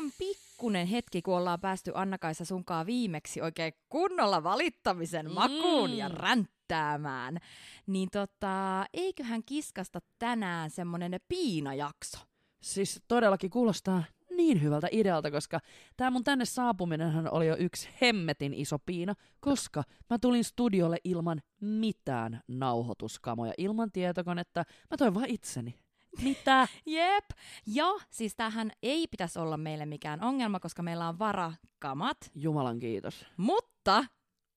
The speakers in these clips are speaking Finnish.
ihan pikkunen hetki, kun ollaan päästy Anna-Kaisa sunkaa viimeksi oikein kunnolla valittamisen makuun ja Mm. ränttäämään. Niin tota, eiköhän kiskasta tänään semmonen piinajakso. Siis todellakin kuulostaa niin hyvältä idealta, koska tämä mun tänne saapuminenhan oli jo yksi hemmetin iso piina, koska mä tulin studiolle ilman mitään nauhoituskamoja, ilman tietokonetta. Mä toin vaan itseni. Mitä? Jep. Ja siis tämähän ei pitäisi olla meille mikään ongelma, koska meillä on varakamat. Jumalan kiitos. Mutta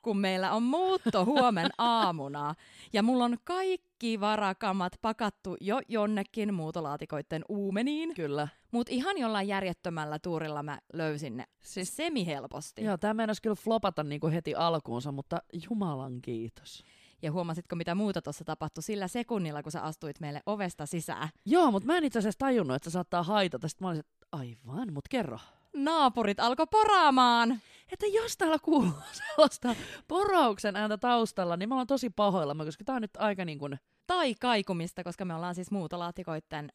kun meillä on muutto huomen aamuna ja mulla on kaikki varakamat pakattu jo jonnekin muutolaatikoitten uumeniin, Kyllä. mutta ihan jollain järjettömällä tuurilla mä löysin ne siis semihelposti. Joo, tämä meinasi kyllä flopata niinku heti alkuunsa, mutta Jumalan kiitos. Ja huomasitko, mitä muuta tuossa tapahtui sillä sekunnilla, kun sä astuit meille ovesta sisään? Joo, mutta mä en itse asiassa tajunnut, että se saattaa haitata. Sitten mä olisin, että aivan, mut kerro. Naapurit alkoi poraamaan. Että jos täällä kuuluu sellaista porauksen ääntä taustalla, niin mä oon tosi pahoilla, koska tää on nyt aika niin kuin Tai kaikumista, koska me ollaan siis muutolaatikoitten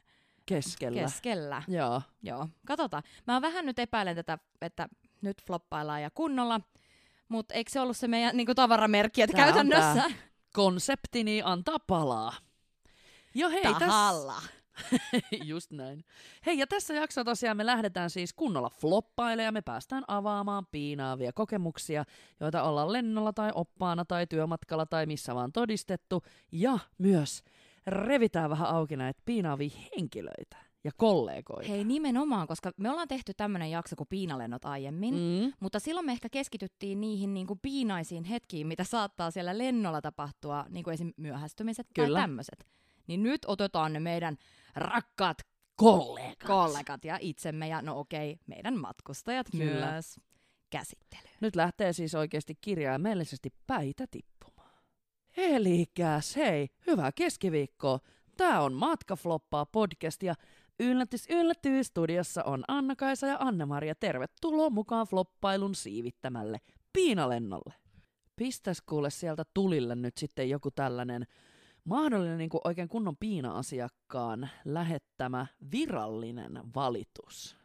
keskellä. keskellä. Joo. Joo, katsotaan. Mä vähän nyt epäilen tätä, että nyt floppaillaan ja kunnolla, mutta eikö se ollut se meidän niin tavaramerkki, että Tää käytännössä. Konseptini antaa palaa. Jo hei, tahalla. Tässä, just näin. Hei, ja tässä jaksossa tosiaan me lähdetään siis kunnolla floppailemaan ja me päästään avaamaan piinaavia kokemuksia, joita ollaan lennolla tai oppaana tai työmatkalla tai missä vaan todistettu. Ja myös revitään vähän auki näitä piinaavia henkilöitä ja kollegoita. Hei nimenomaan, koska me ollaan tehty tämmönen jakso kuin piinalennot aiemmin, Mm. mutta silloin me ehkä keskityttiin niihin niin kuin piinaisiin hetkiin, mitä saattaa siellä lennolla tapahtua, niin kuin esim. myöhästymiset Kyllä. tai tämmöiset. Niin nyt otetaan ne meidän rakkaat Kollegat. kollegat ja itsemme ja no okei, meidän matkustajat Kyllä. myös käsittelyyn. Nyt lähtee siis oikeasti kirjaimellisesti päitä tippumaan. Elikäs, hei, hyvää keskiviikkoa. Tää on Matkafloppaa podcast ja yllätys yllätys studiossa on Anna-Kaisa ja Anne-Maria. Tervetuloa mukaan floppailun siivittämälle piinalennolle. Pistäs kuule sieltä tulille nyt sitten joku tällainen mahdollinen niin kuin oikein kunnon piina-asiakkaan lähettämä virallinen valitus.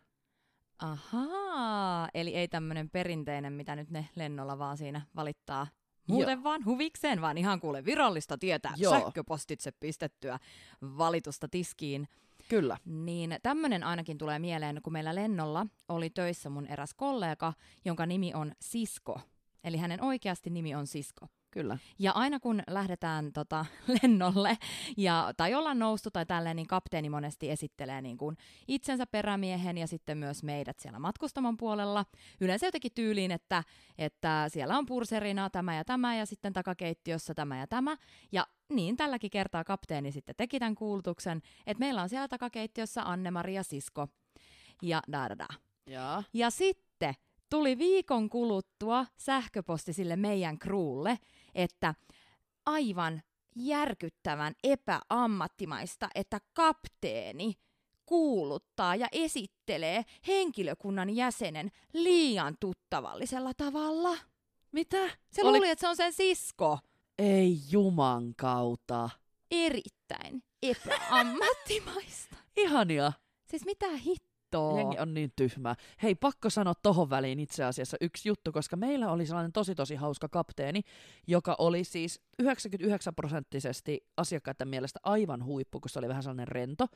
Ahaa, eli ei tämmönen perinteinen, mitä nyt ne lennolla vaan siinä valittaa muuten vaan huvikseen, vaan ihan kuule virallista tietää Joo. sähköpostitse pistettyä valitusta tiskiin. Kyllä. Niin tämmönen ainakin tulee mieleen, kun meillä lennolla oli töissä mun eräs kollega, jonka nimi on Sisko. Eli hänen oikeasti nimi on Sisko. Kyllä. Ja aina kun lähdetään tota, lennolle, ja, tai ollaan noustu tai tälleen, niin kapteeni monesti esittelee niin kuin itsensä perämiehen ja sitten myös meidät siellä matkustamon puolella. Yleensä jotenkin tyyliin, että, että siellä on purserina tämä ja tämä ja sitten takakeittiössä tämä ja tämä. Ja niin tälläkin kertaa kapteeni sitten teki tämän kuulutuksen, että meillä on siellä takakeittiössä Anne-Maria Sisko ja da da da. Jaa. Ja sitten tuli viikon kuluttua sähköposti sille meidän kruulle, että aivan järkyttävän epäammattimaista, että kapteeni kuuluttaa ja esittelee henkilökunnan jäsenen liian tuttavallisella tavalla. Mitä? Se Oli- luuli, että se on sen sisko. Ei juman kautta. Erittäin epäammattimaista. Ihania. siis mitä hittoa? Jengi on niin tyhmää. Hei, pakko sanoa tohon väliin itse asiassa yksi juttu, koska meillä oli sellainen tosi tosi hauska kapteeni, joka oli siis 99 prosenttisesti asiakkaiden mielestä aivan huippu, kun se oli vähän sellainen rento.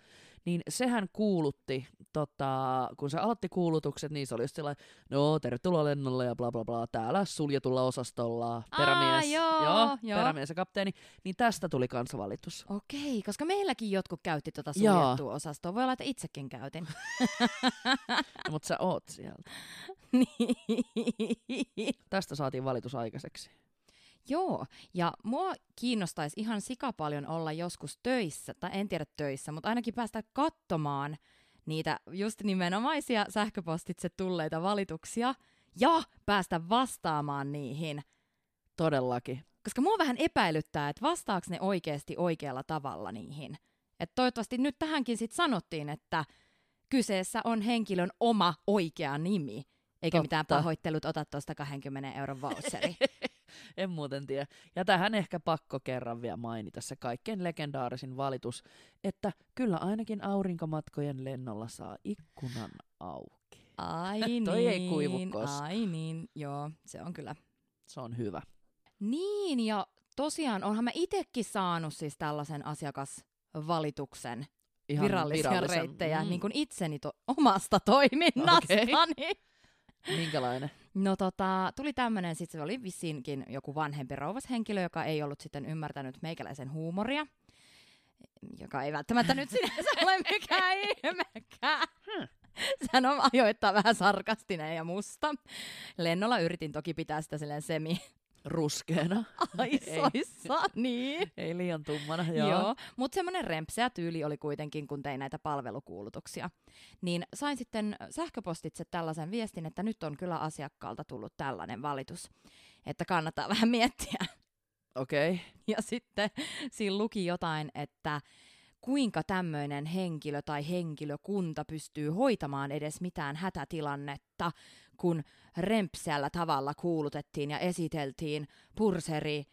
Niin sehän kuulutti, tota, kun se aloitti kuulutukset, niin se oli just sellainen, no tervetuloa lennolle ja bla bla bla, täällä suljetulla osastolla, perämies, joo, joo, joo. perämies ja kapteeni, niin tästä tuli kansavalitus. Okei, koska meilläkin jotkut käytti Joo. suljettua osastoa. Voi olla, että itsekin käytin. No, mutta sä oot sieltä. niin. Tästä saatiin valitus aikaiseksi. Joo, ja mua kiinnostaisi ihan sika paljon olla joskus töissä, tai en tiedä töissä, mutta ainakin päästä katsomaan niitä just nimenomaisia sähköpostitse tulleita valituksia ja päästä vastaamaan niihin. Todellakin. Koska mua vähän epäilyttää, että vastaako ne oikeasti oikealla tavalla niihin. Et toivottavasti nyt tähänkin sitten sanottiin, että kyseessä on henkilön oma oikea nimi, eikä Totta. mitään pahoittelut ota tuosta 20 euron voucheri. En muuten tiedä. Ja tähän ehkä pakko kerran vielä mainita se kaikkein legendaarisin valitus, että kyllä ainakin aurinkomatkojen lennolla saa ikkunan auki. Ai Toi niin, ei kuivu koskaan. ai niin, joo, se on kyllä. Se on hyvä. Niin, ja tosiaan onhan mä itekin saanut siis tällaisen asiakasvalituksen Ihan virallisia reittejä Mm. niin kuin itseni to- omasta toiminnastani. Minkälainen? No tota, tuli tämmönen, sit se oli vissinkin joku vanhempi rouvas henkilö, joka ei ollut sitten ymmärtänyt meikäläisen huumoria. Joka ei välttämättä nyt sinänsä ole mikään ihmekään. Hmm. Sehän on ajoittaa vähän sarkastinen ja musta. Lennolla yritin toki pitää sitä silleen semi Ruskeana. aisoissa, niin. Ei liian tummana, Joo, joo. Joo mutta semmoinen rempseä tyyli oli kuitenkin, kun tein näitä palvelukuulutuksia. Niin sain sitten sähköpostitse tällaisen viestin, että nyt on kyllä asiakkaalta tullut tällainen valitus, että kannattaa vähän miettiä. Okei. Okay. Ja sitten siinä luki jotain, että kuinka tämmöinen henkilö tai henkilökunta pystyy hoitamaan edes mitään hätätilannetta, kun rempseällä tavalla kuulutettiin ja esiteltiin purseri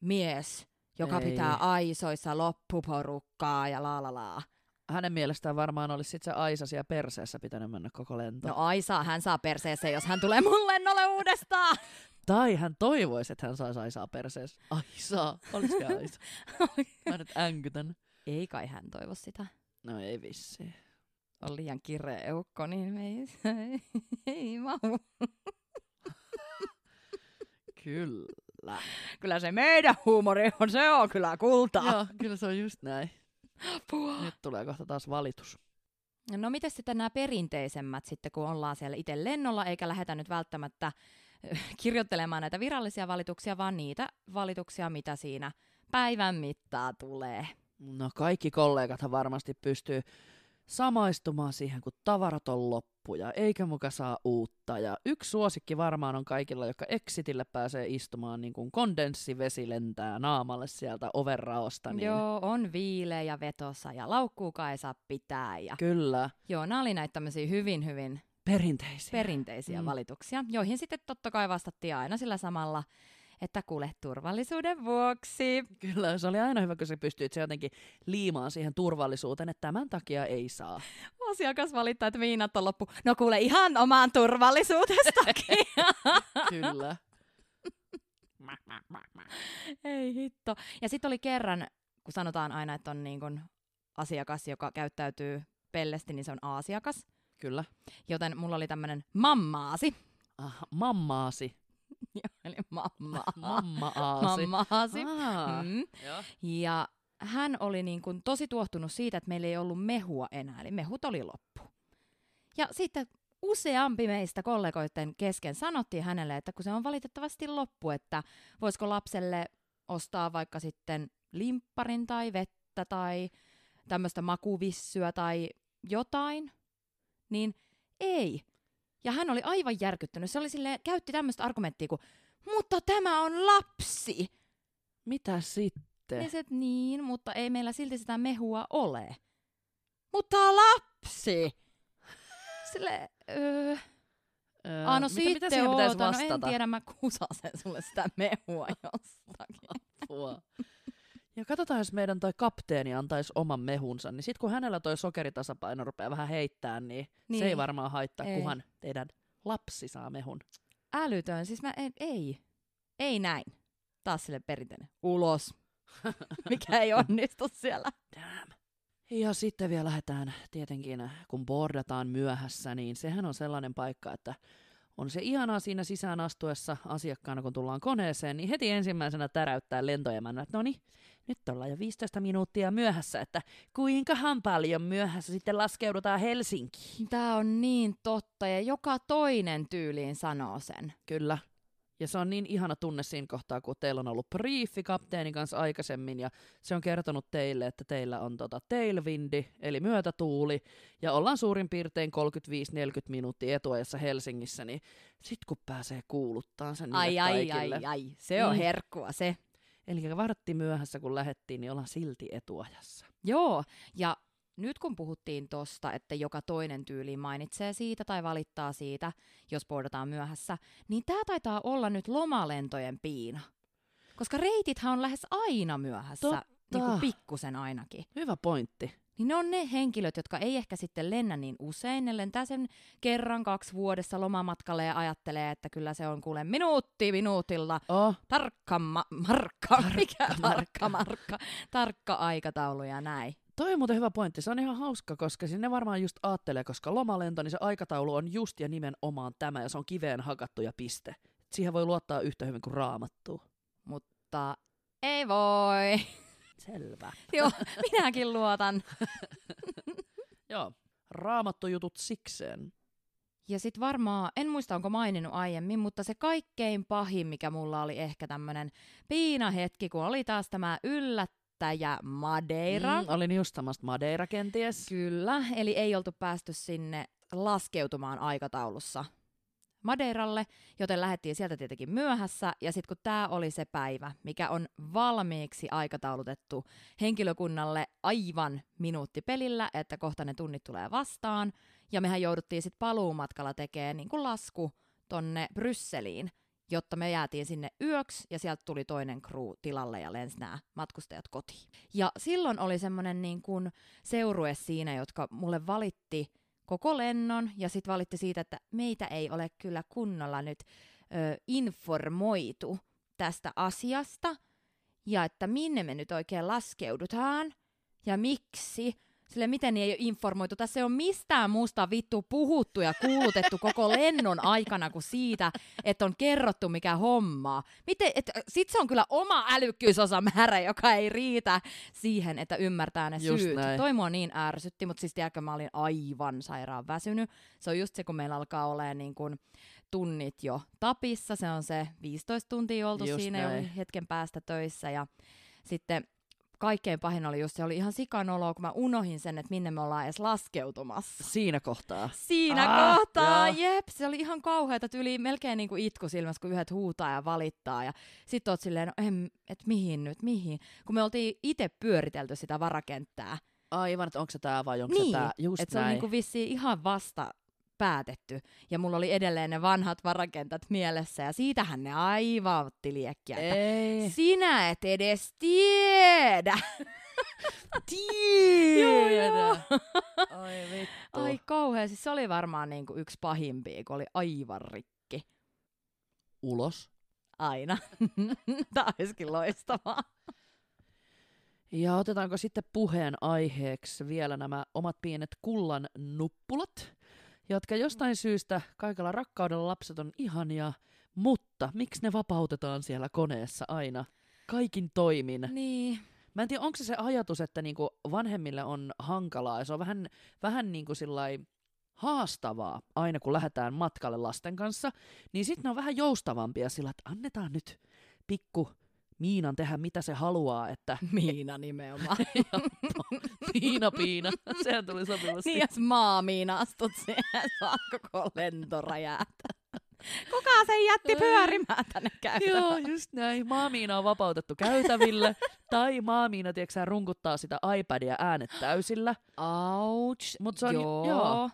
mies, joka Ei. pitää aisoissa loppuporukkaa ja la la la. Hänen mielestään varmaan olisi sit se Aisa siellä perseessä pitänyt mennä koko lento. No Aisa, hän saa perseeseen, jos hän tulee mun lennolle uudestaan. Tai hän toivoisi, että hän saisi Aisaa perseessä. Aisaa. Olisiko Aisa? Mä nyt änkytän. Ei kai hän toivo sitä. No ei vissi. On liian kireä eukko, niin me ei, ei, ei mahu. Kyllä. Kyllä se meidän huumori on, se on kyllä kultaa. Joo, kyllä se on just näin. Nyt tulee kohta taas valitus. No miten sitten nämä perinteisemmät sitten, kun ollaan siellä itse lennolla, eikä lähetä nyt välttämättä kirjoittelemaan näitä virallisia valituksia, vaan niitä valituksia, mitä siinä päivän mittaa tulee. No kaikki kollegathan varmasti pystyy samaistumaan siihen, kun tavarat on loppu ja eikä muka saa uutta. Ja yksi suosikki varmaan on kaikilla, jotka exitille pääsee istumaan, niin kuin kondenssivesi lentää naamalle sieltä overraosta. Niin Joo, on viileä ja vetossa ja laukkuukaan ei saa pitää. Ja... Kyllä, Joo, nämä oli näitä tämmöisiä hyvin, hyvin perinteisiä. perinteisiä mm. valituksia, joihin sitten totta kai vastattiin aina sillä samalla, että kuule turvallisuuden vuoksi. Kyllä, se oli aina hyvä, kun sä pystyit se jotenkin liimaan siihen turvallisuuteen, että tämän takia ei saa. Asiakas valittaa, että viinat on loppu. No kuule ihan omaan turvallisuudestakin. Kyllä. Ei hitto. Ja sitten oli kerran, kun sanotaan aina, että on niin kun asiakas, joka käyttäytyy pellesti, niin se on asiakas. Kyllä. Joten mulla oli tämmöinen mammaasi. Ah, mammaasi. Joo, Eli mamma. Mamma-aasi. Mammaasi. Aa, Mm. joo. Ja hän oli niin kuin tosi tuohtunut siitä, että meillä ei ollut mehua enää, eli mehut oli loppu. Ja sitten useampi meistä kollegoiden kesken sanottiin hänelle, että kun se on valitettavasti loppu, että voisiko lapselle ostaa vaikka sitten limpparin tai vettä tai tämmöistä makuvissyä tai jotain, niin ei. Ja hän oli aivan järkyttynyt. Se oli silleen, käytti tämmöistä argumenttia kuin, mutta tämä on lapsi. Mitä sitten? Niin se, niin, mutta ei meillä silti sitä mehua ole. Mutta lapsi! Sille, öö, Öö, Aa, no mitä, sitten mitä siihen pitäisi oota, no vastata? en tiedä, mä kusasen sulle sitä mehua jostakin. Apua. Ja katsotaan, jos meidän toi kapteeni antaisi oman mehunsa, niin sitten kun hänellä toi sokeritasapaino rupeaa vähän heittää, niin, niin. Niin. se ei varmaan haittaa, Ei. kunhan teidän lapsi saa mehun. Älytön, siis mä en, ei, ei näin. Taas sille perinteinen. Ulos. Mikä ei onnistu siellä. Damn. Ja sitten vielä lähdetään tietenkin, kun boardataan myöhässä, niin sehän on sellainen paikka, että on se ihanaa siinä sisään astuessa asiakkaana, kun tullaan koneeseen, niin heti ensimmäisenä täräyttää lentoemännä, että no niin, nyt ollaan jo 15 minuuttia myöhässä, että kuinkahan paljon myöhässä sitten laskeudutaan Helsinkiin. Tää on niin totta ja joka toinen tyyliin sanoo sen. Kyllä. Ja se on niin ihana tunne siinä kohtaa, kun teillä on ollut briefi kapteenin kanssa aikaisemmin, ja se on kertonut teille, että teillä on tota tailwindi, eli myötätuuli, ja ollaan suurin piirtein 35-40 minuuttia etuajassa Helsingissä, niin sit kun pääsee kuuluttaa sen Ai, ai, kaikille. ai, ai. Se on Mm. herkkua se. Eli vartti myöhässä, kun lähettiin, niin ollaan silti etuajassa. Joo, ja nyt kun puhuttiin tosta, että joka toinen tyyli mainitsee siitä tai valittaa siitä, jos boardataan myöhässä, niin tämä taitaa olla nyt lomalentojen piina. Koska reitithän on lähes aina myöhässä, Totta. niin kuin pikkusen ainakin. Hyvä pointti. Niin ne on ne henkilöt, jotka ei ehkä sitten lennä niin usein. Ne lentää sen kerran kaksi vuodessa lomamatkalle ja ajattelee, että kyllä se on kuule minuutti minuutilta. Oh, Tarkka ma- markka, mikä tarkka markka, tarkka aikataulu ja näin. toi on muuten hyvä pointti. Se on ihan hauska, koska sinne varmaan just ajattelee, koska lomalento, niin se aikataulu on just ja nimenomaan tämä, ja se on kiveen hakattu ja piste. Siihen voi luottaa yhtä hyvin kuin raamattuu. Mutta ei voi. Selvä. Joo, minäkin luotan. Joo, raamattujutut sikseen. Ja sit varmaan, en muista onko maininnut aiemmin, mutta se kaikkein pahin, mikä mulla oli ehkä tämmönen piinahetki, kun oli taas tämä yllättäjä Madeira. Mm, olin just samasta Madeira kenties. Kyllä, eli ei oltu päästy sinne laskeutumaan aikataulussa Madeiralle, joten lähdettiin sieltä tietenkin myöhässä. Ja sitten kun tämä oli se päivä, mikä on valmiiksi aikataulutettu henkilökunnalle aivan minuuttipelillä, että kohta ne tunnit tulee vastaan. Ja mehän jouduttiin sitten paluumatkalla tekemään niin kuin lasku tonne Brysseliin, jotta me jäätiin sinne yöksi ja sieltä tuli toinen crew tilalle ja lensi nämä matkustajat kotiin. Ja silloin oli semmoinen niin kuin seurue siinä, jotka mulle valitti koko lennon ja sitten valitti siitä, että meitä ei ole kyllä kunnolla nyt ö, informoitu tästä asiasta ja että minne me nyt oikein laskeudutaan ja miksi. Sille miten ei ole informoitu. Tässä ei ole mistään muusta vittu puhuttu ja kuulutettu koko lennon aikana kuin siitä, että on kerrottu mikä hommaa. Miten, et, sit se on kyllä oma älykkyysosamäärä, joka ei riitä siihen, että ymmärtää ne Just syyt. näin. Toi mua niin ärsytti, mutta siis tiedätkö, mä olin aivan sairaan väsynyt. Se on just se, kun meillä alkaa olemaan niin kun tunnit jo tapissa. Se on se 15 tuntia oltu Just siinä näin. jo hetken päästä töissä ja sitten kaikkein pahin oli just se oli ihan sikanoloa, kun mä unohin sen, että minne me ollaan edes laskeutumassa. Siinä kohtaa. Siinä Ah, kohtaa, joo. jep, se oli ihan kauheata, tyyli melkein niinku itku silmässä, kun yhdet huutaa ja valittaa. Ja sit oot silleen, no en, et mihin nyt, mihin. Kun me oltiin itse pyöritelty sitä varakenttää. Aivan, että onko se tää vai onko Niin, se tää? Just että se oli näin. niinku vissiin ihan vasta päätetty. Ja mulla oli edelleen ne vanhat varakentät mielessä. Ja siitähän ne aivan otti liekkiä. että Ei. Sinä et edes tiedä. Tiedä. Ai vittu. Ai kauhea, siis se oli varmaan niinku yksi pahimpia, kun oli aivan rikki. Ulos. Aina. Tämä olisikin loistavaa. Ja otetaanko sitten puheen aiheeksi vielä nämä omat pienet kullan nuppulat, jotka jostain syystä kaikella rakkaudella lapset on ihania, mutta miksi ne vapautetaan siellä koneessa aina? Kaikin toimin. Niin. Mä en tiedä, onko se se ajatus, että niinku vanhemmille on hankalaa ja se on vähän, vähän niinku sillai haastavaa aina kun lähdetään matkalle lasten kanssa, niin sitten ne on vähän joustavampia sillä, että annetaan nyt pikku Miinan tehdä mitä se haluaa, että Miina nimenomaan. Piina Piina, sehän tuli sopivasti. niin jos maamiina astut siihen, saa koko lento räjähtää. Kuka sen jätti pyörimään tänne käytävälle? Joo, just näin. Maamiina on vapautettu käytäville, tai Maamiina, tiedätkö runkuttaa sitä iPadia äänet täysillä. Ouch. Mut se on, joo. joo.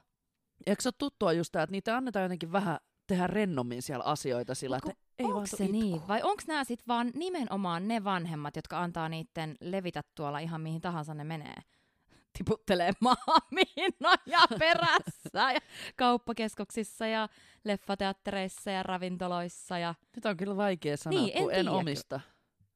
Eikö se ole tuttua just tää, että niitä annetaan jotenkin vähän tehdä rennommin siellä asioita sillä, Mut että ei Onko se itku. niin? Vai onko nämä sitten vaan nimenomaan ne vanhemmat, jotka antaa niiden levitä tuolla ihan mihin tahansa ne menee? Tiputtelee maamiinoja perässä ja kauppakeskuksissa ja leffateattereissa ja ravintoloissa ja Nyt on kyllä vaikea sanoa, Niin, en kun en tiedä omista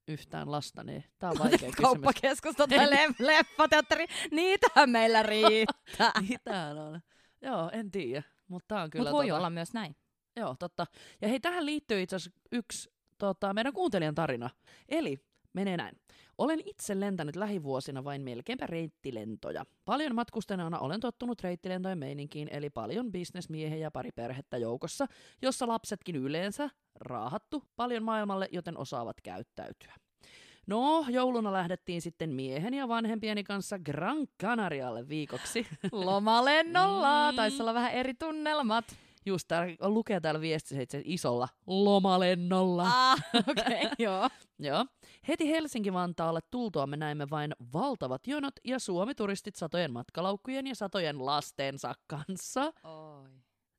yhtään lasta, niin tää on vaikea kysymys. kauppakeskusta tai le- leffateatteri. Niitähän meillä riittää. Mitään on. Joo, en tiedä. Mutta tää on kyllä Mutta voi tota, olla myös näin. Joo, totta. Ja hei, tähän liittyy itse asiassa yksi tota, meidän kuuntelijan tarina. Eli menee näin. Olen itse lentänyt lähivuosina vain melkeinpä reittilentoja. Paljon matkustajana olen tottunut reittilentojen meininkiin, eli paljon bisnesmiehiä ja pari perhettä joukossa, jossa lapsetkin yleensä raahattu paljon maailmalle, joten osaavat käyttäytyä. No, jouluna lähdettiin sitten miehen ja vanhempieni kanssa Gran Canarialle viikoksi. Lomalennolla. Mm. Taisi olla vähän eri tunnelmat. Just täällä lukee täällä viestissä itse isolla lomalennolla. Ah, okei, okay, joo. Joo. Heti Helsinki-Vantaalle tultua me näimme vain valtavat jonot ja Suomi-turistit satojen matkalaukkujen ja satojen lastensa kanssa. Oi.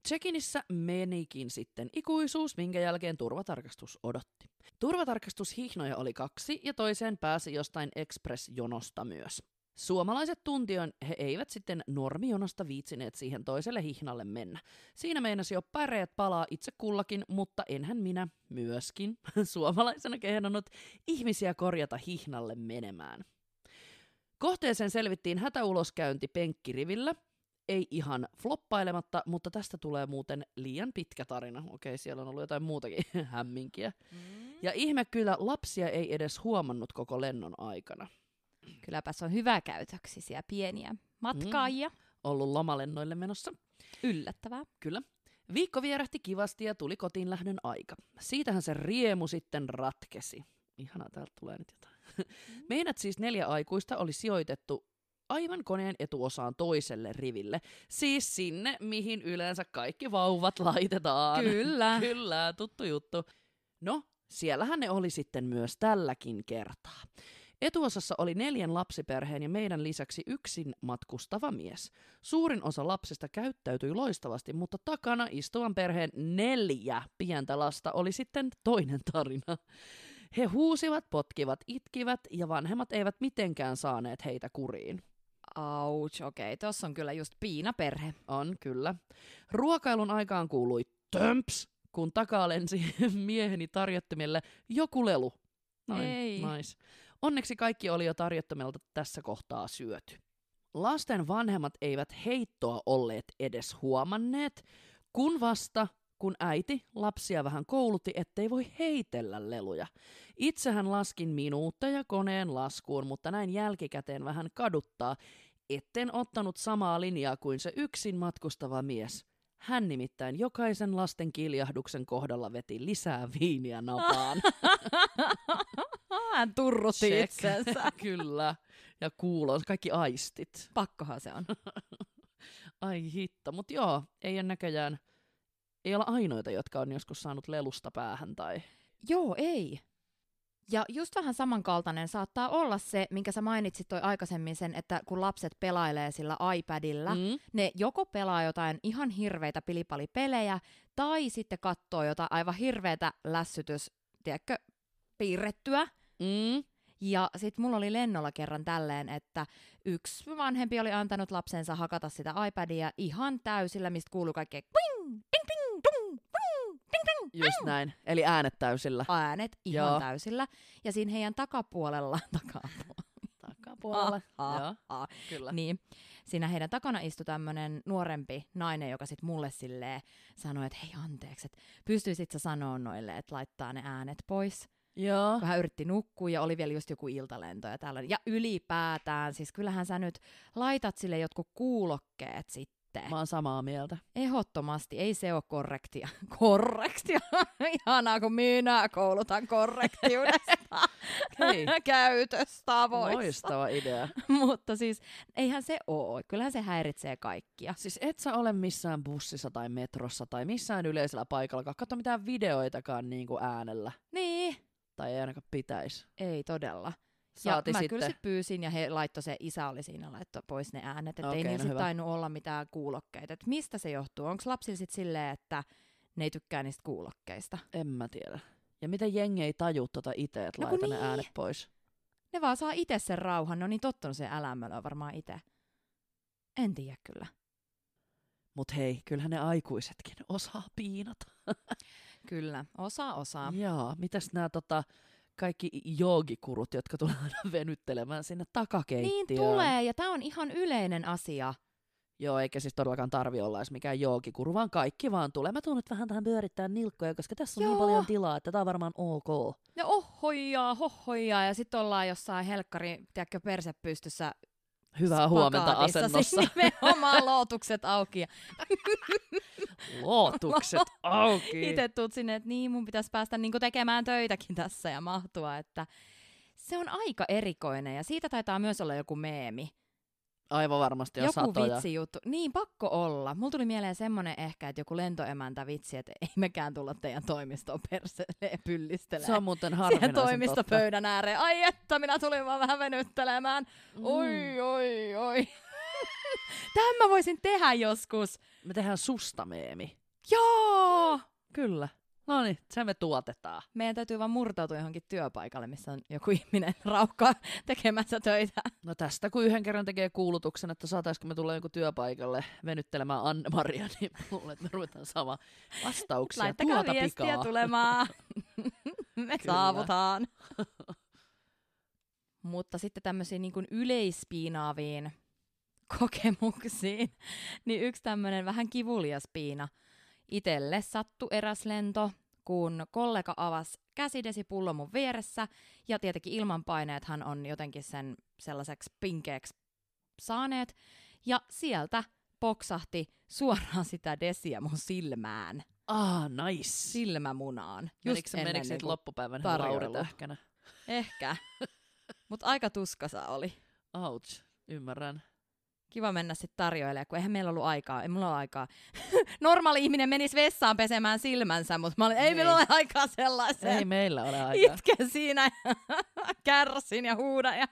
Check-inissä menikin sitten ikuisuus, minkä jälkeen turvatarkastus odotti. Turvatarkastushihnoja oli kaksi ja toiseen pääsi jostain express-jonosta myös. Suomalaiset tuntion he eivät sitten normijonosta viitsineet siihen toiselle hihnalle mennä. Siinä meinasi jo päreet palaa itse kullakin, mutta enhän minä myöskin suomalaisena kehdannut ihmisiä korjata hihnalle menemään. Kohteeseen selvittiin hätäuloskäynti penkkirivillä, ei ihan floppailematta, mutta tästä tulee muuten liian pitkä tarina. Okei, siellä on ollut jotain muutakin hämminkiä. Mm. Ja ihme kyllä, lapsia ei edes huomannut koko lennon aikana. Kylläpäs on hyvä käytöksisiä pieniä matkaajia. Mm. Ollut lomalennoille menossa. Yllättävää. Kyllä. Viikko vierähti kivasti ja tuli kotiin lähdön aika. Siitähän se riemu sitten ratkesi. Ihanaa, täältä tulee nyt jotain. Meidät siis neljä aikuista oli sijoitettu aivan koneen etuosaan toiselle riville. Siis sinne, mihin yleensä kaikki vauvat laitetaan. Kyllä. Kyllä, tuttu juttu. No, siellähän ne oli sitten myös tälläkin kertaa. Etuosassa oli neljän lapsiperheen ja meidän lisäksi yksin matkustava mies. Suurin osa lapsista käyttäytyi loistavasti, mutta takana istuvan perheen neljä pientä lasta oli sitten toinen tarina. He huusivat, potkivat, itkivät ja vanhemmat eivät mitenkään saaneet heitä kuriin. Ouch, okei. Okay. Tossa on kyllä just piinaperhe. On, kyllä. Ruokailun aikaan kuului tömps, kun takaa lensi mieheni tarjottimelle joku lelu. Noin, Ei. Nice. Onneksi kaikki oli jo tarjottomelta tässä kohtaa syöty. Lasten vanhemmat eivät heittoa olleet edes huomanneet, kun vasta kun äiti lapsia vähän koulutti, ettei voi heitellä leluja. Itsehän laskin minuutteja koneen laskuun, mutta näin jälkikäteen vähän kaduttaa, etten ottanut samaa linjaa kuin se yksin matkustava mies. Hän nimittäin jokaisen lasten kiljahduksen kohdalla veti lisää viiniä napaan. Hän turrutti Check. itsensä. Kyllä. Ja kuulon, kaikki aistit. Pakkohan se on. Ai hitto, mutta joo, ei ole näköjään, ei olla ainoita, jotka on joskus saanut lelusta päähän tai... Joo, ei. Ja just vähän samankaltainen saattaa olla se, minkä sä mainitsit toi aikaisemmin sen, että kun lapset pelailee sillä iPadilla, mm. Ne joko pelaa jotain ihan hirveitä pilipalipelejä, tai sitten katsoo jotain aivan hirveätä lässytys, tiedätkö, piirrettyä. Mm, Ja sit mulla oli lennolla kerran tälleen, että yksi vanhempi oli antanut lapsensa hakata sitä iPadia ihan täysillä, mistä kuuluu kaikkea quing, ding, ding, dung, wing, ding, ding, just näin. Eli äänet täysillä. äänet ihan Joo. täysillä. Ja siinä heidän takapuolella, takapuolella, Takapuolella. Ah, Joo, ah, kyllä. niin, siinä heidän takana istui tämmönen nuorempi nainen, joka sit mulle silleen sanoi, että hei anteeksi, että pystyisit sä sanoa noille, että laittaa ne äänet pois. Joo. kun hän yritti nukkua ja oli vielä just joku iltalento ja tällainen. Ja ylipäätään, siis kyllähän sä nyt laitat sille jotkut kuulokkeet sitten. Mä oon samaa mieltä. Ehdottomasti, ei se ole korrektia. Korrektia? Ihanaa, kun minä koulutan korrektiudesta Hei, käytöstavoissa. loistava idea. Mutta siis eihän se oo. Kyllähän se häiritsee kaikkia. Siis et sä ole missään bussissa tai metrossa tai missään yleisellä paikalla, katso mitään videoitakaan niin kuin äänellä. Niin, Tai ei ainakaan pitäisi. ei todella. Saati ja mä sitten. kyllä sit pyysin ja he laittoi se, isä oli siinä laittoi pois ne äänet, että Okei, ei no niillä hyvä. tainnut olla mitään kuulokkeita. Et mistä se johtuu? Onko lapsilla sit silleen, että ne ei tykkää niistä kuulokkeista? En mä tiedä. Ja miten jengi ei taju tota itse, että No no, laita ne niin. äänet pois. Ne vaan saa itse sen rauhan, ne on niin tottunut sen älämölöön varmaan itse. En tiedä kyllä. Mut hei, kyllähän ne aikuisetkin osaa piinata. Kyllä, osa osaa. Joo, mitäs nämä tota, kaikki joogikurut, jotka tulee aina venyttelemään sinne takakeittiöön. Niin tulee, ja tämä on ihan yleinen asia. Joo, eikä siis todellakaan tarvi olla edes mikään joogikuru, vaan kaikki vaan tulee. Mä tuun nyt vähän tähän pyörittää nilkkoja, koska tässä on Joo. niin paljon tilaa, että tää on varmaan ok. Ja ohhoijaa, hohhoijaa, ja sitten ollaan jossain helkkari, tiedätkö, perse pystyssä Hyvää huomenta spagaatissa, asennossa. Siis nimenomaan lootukset auki. Ja Lootukset auki. itse tuut sinne, että niin mun pitäisi päästä niinku tekemään töitäkin tässä ja mahtua, että se on aika erikoinen ja siitä taitaa myös olla joku meemi. Aivan varmasti on joku satoja. vitsijuttu. Niin, pakko olla. Mulla tuli mieleen semmonen ehkä, että joku lentoemäntä vitsi, että ei mekään tulla teidän toimistoon perseelle pyllistelemään. Se on muuten Siihen harvinaisen totta. toimistopöydän ääreen. Ai että, minä tulin vaan vähän venyttelemään. Mm. Oi, oi, oi. Tämän mä voisin tehdä joskus. Me tehdään susta meemi. Joo! Kyllä. No niin, se me tuotetaan. Meidän täytyy vaan murtautua johonkin työpaikalle, missä on joku ihminen raukkaa tekemässä töitä. No tästä kun yhden kerran tekee kuulutuksen, että saataisiko me tulla joku työpaikalle venyttelemään Anne-Maria, niin luulen, että me ruvetaan saamaan vastauksia Laittakaa tuota viestiä pikaa. tulemaan. Me Kyllä. saavutaan. Mutta sitten tämmöisiin niin kuin yleispiinaaviin kokemuksiin, niin yksi tämmöinen vähän kivulias piina. Itelle sattu eräs lento, kun kollega avasi käsidesipullon mun vieressä, ja tietenkin ilmanpaineethan on jotenkin sen sellaiseksi pinkeeksi saaneet, ja sieltä poksahti suoraan sitä desiä mun silmään, Ah, nice. silmämunaan. Menikö se, menikö niinku loppupäivän? Ehkä. Mutta aika tuskasa oli. Ouch, ymmärrän. Kiva mennä sitten tarjoilemaan, kun eihän meillä ollut aikaa. Ei mulla ole aikaa. Normaali ihminen menisi vessaan pesemään silmänsä, mutta mä olin, ei, Ei. meillä ole aikaa sellaiseen. Ei meillä ole aikaa. Itken siinä, kärsin ja huudan ja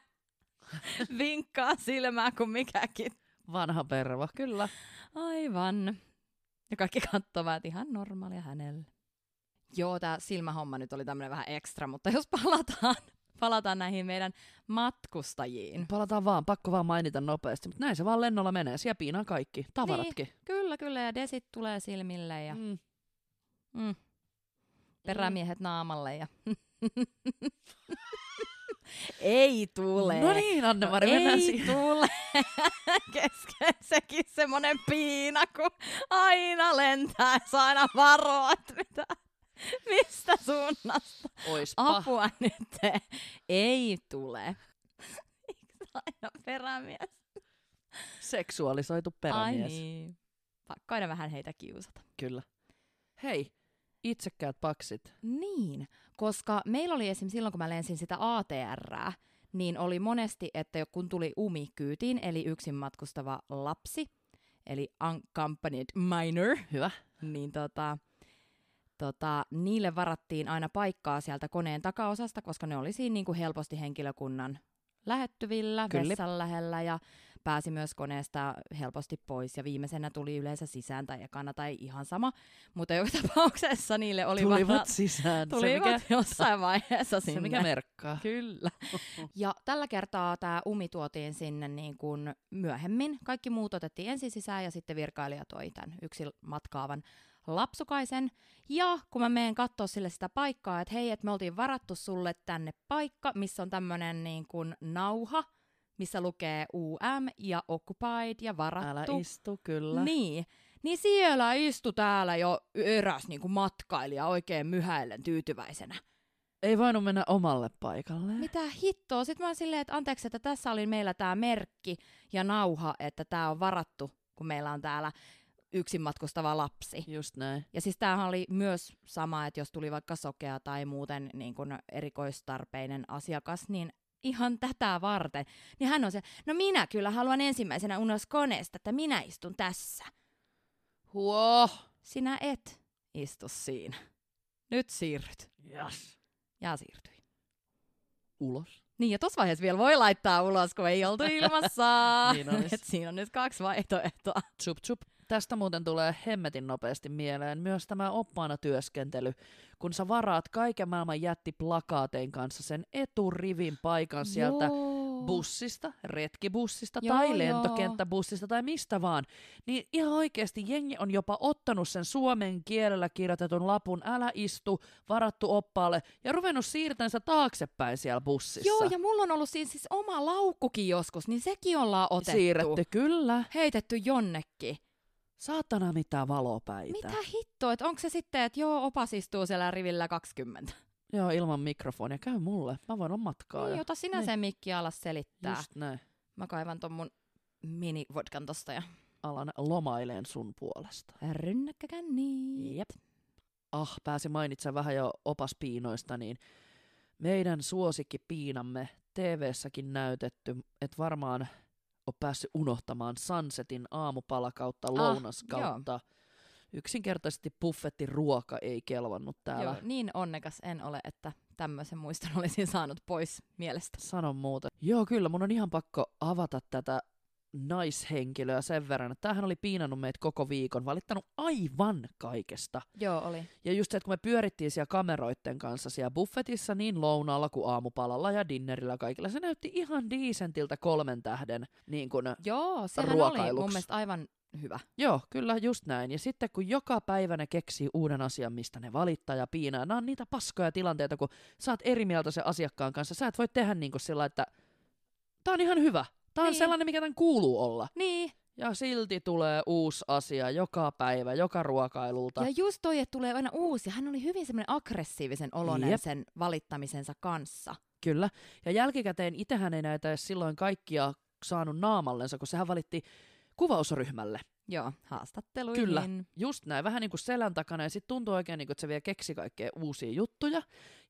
vinkkaa silmää kuin mikäkin. Vanha perva, kyllä. Aivan. Ja kaikki katsovat, että ihan normaalia hänelle. Joo, tämä silmähomma nyt oli tämmöinen vähän ekstra, mutta jos palataan, palataan näihin meidän matkustajiin. Palataan vaan, pakko vaan mainita nopeasti. Mutta näin se vaan lennolla menee. Siellä piinaa kaikki, tavaratkin. Kyllä, kyllä, ja desit tulee silmille ja Mm. mm, perämiehet naamalle ja... Ei tule. No niin, Anne-Mari, No mennään ei siihen. tule. Kesken sekin semmonen piina, kun aina lentää, saa aina varoa, että mitä, mistä suunnasta. Oispa. Apua nyt. Ei tule. Aina perämies? Seksuaalisoitu Ai perämies. niin. Pakko aina vähän heitä kiusata. Kyllä. Hei, itsekkäät paksit. Niin, koska meillä oli esim. silloin, kun mä lensin sitä ATR, niin oli monesti, että kun tuli umi kyytiin, eli yksin matkustava lapsi, eli unaccompanied minor, Hyvä. niin tota, tota, niille varattiin aina paikkaa sieltä koneen takaosasta, koska ne oli siinä niin kuin helposti henkilökunnan lähettyvillä, Kyllä. vessan lähellä ja pääsi myös koneesta helposti pois ja viimeisenä tuli yleensä sisään tai ekana tai ihan sama, mutta joka tapauksessa niille oli Tulivat varat- sisään. tulivat se, mikä, jossain vaiheessa sinne. se, mikä merkkaa. Kyllä. Ja tällä kertaa tämä umi tuotiin sinne niin kuin myöhemmin. Kaikki muut otettiin ensin sisään ja sitten virkailija toi tämän yksin matkaavan lapsukaisen. Ja kun mä menen katsoa sille sitä paikkaa, että hei, että me oltiin varattu sulle tänne paikka, missä on tämmöinen niin kuin nauha, missä lukee UM ja Occupied ja Älä varattu. istu, kyllä. Niin. Niin siellä istu täällä jo eräs niin kuin matkailija oikein myhäillen tyytyväisenä. Ei voinut mennä omalle paikalle. Mitä hittoa? Sitten mä oon silleen, että anteeksi, että tässä oli meillä tämä merkki ja nauha, että tämä on varattu, kun meillä on täällä yksin matkustava lapsi. Just näin. Ja siis tämähän oli myös sama, että jos tuli vaikka sokea tai muuten niin kuin erikoistarpeinen asiakas, niin ihan tätä varten. Niin hän on se, no minä kyllä haluan ensimmäisenä ulos koneesta, että minä istun tässä. Huo. Sinä et istu siinä. Nyt siirryt. Yes. Ja siirtyi. Ulos. Niin, ja tuossa vaiheessa vielä voi laittaa ulos, kun ei oltu ilmassa. Niin. Et siinä on nyt kaksi vaihtoehtoa. Chup chup. Tästä muuten tulee hemmetin nopeasti mieleen myös tämä oppaana työskentely, kun sä varaat kaiken maailman jättiplakaatein kanssa sen eturivin paikan sieltä Joo. bussista, retkibussista Joo, tai joo. lentokenttäbussista tai mistä vaan, niin ihan oikeasti jengi on jopa ottanut sen suomen kielellä kirjoitetun lapun älä istu, varattu oppaalle ja ruvennut siirtämään sitä taaksepäin siellä bussissa. Joo, ja mulla on ollut siinä siis oma laukkukin joskus, niin sekin ollaan otettu. Siirretty, kyllä. Heitetty jonnekin. Saatana mitään valopäitä. Mitä hittoa, että onko se sitten, että joo, opas istuu siellä rivillä 20. Joo, ilman mikrofonia. Käy mulle. Mä voin olla matkaa. Niin, ja... ota sinä Niin. sen mikki alas selittää. Just näin. Mä kaivan ton mun mini-vodkan tosta ja Alan lomaileen sun puolesta. rynnäkkäkänni. Jep. Ah, pääsi mainitsemaan vähän jo opaspiinoista, niin meidän suosikkipiinamme TV-säkin näytetty, että varmaan on päässyt unohtamaan Sunsetin aamupala kautta Ah, lounas joo. kautta. Yksinkertaisesti buffetti ruoka ei kelvannut täällä. Joo, niin onnekas en ole, että tämmöisen muiston olisin saanut pois mielestä. Sano muuta. Joo, kyllä, mun on ihan pakko avata tätä naishenkilöä sen verran, että tämähän oli piinannut meitä koko viikon, valittanut aivan kaikesta. Joo, oli. Ja just se, että kun me pyörittiin siellä kameroitten kanssa siellä buffetissa niin lounaalla kuin aamupalalla ja dinnerillä kaikilla, se näytti ihan diisentiltä kolmen tähden niin kun, Joo, sehän oli mun mielestä aivan hyvä. Joo, kyllä just näin. Ja sitten kun joka päivä ne keksii uuden asian, mistä ne valittaa ja piinaa, nämä on niitä paskoja tilanteita, kun sä oot eri mieltä sen asiakkaan kanssa. Sä et voi tehdä niin kuin sillä, että tää on ihan hyvä. Tää on Niin. sellainen, mikä tämän kuuluu olla. Niin, Ja silti tulee uusi asia joka päivä, joka ruokailulta. ja just toi, että tulee aina uusi. Hän oli hyvin semmoinen aggressiivisen oloinen Jep. sen valittamisensa kanssa. Kyllä. Ja jälkikäteen itsehän ei näitä edes silloin kaikkia saanut naamallensa, kun sehän valitti kuvausryhmälle. Joo, haastatteluihin. Kyllä, just näin. Vähän niin kuin selän takana ja sitten tuntui oikein, niin kuin, että se vielä keksi kaikkea uusia juttuja.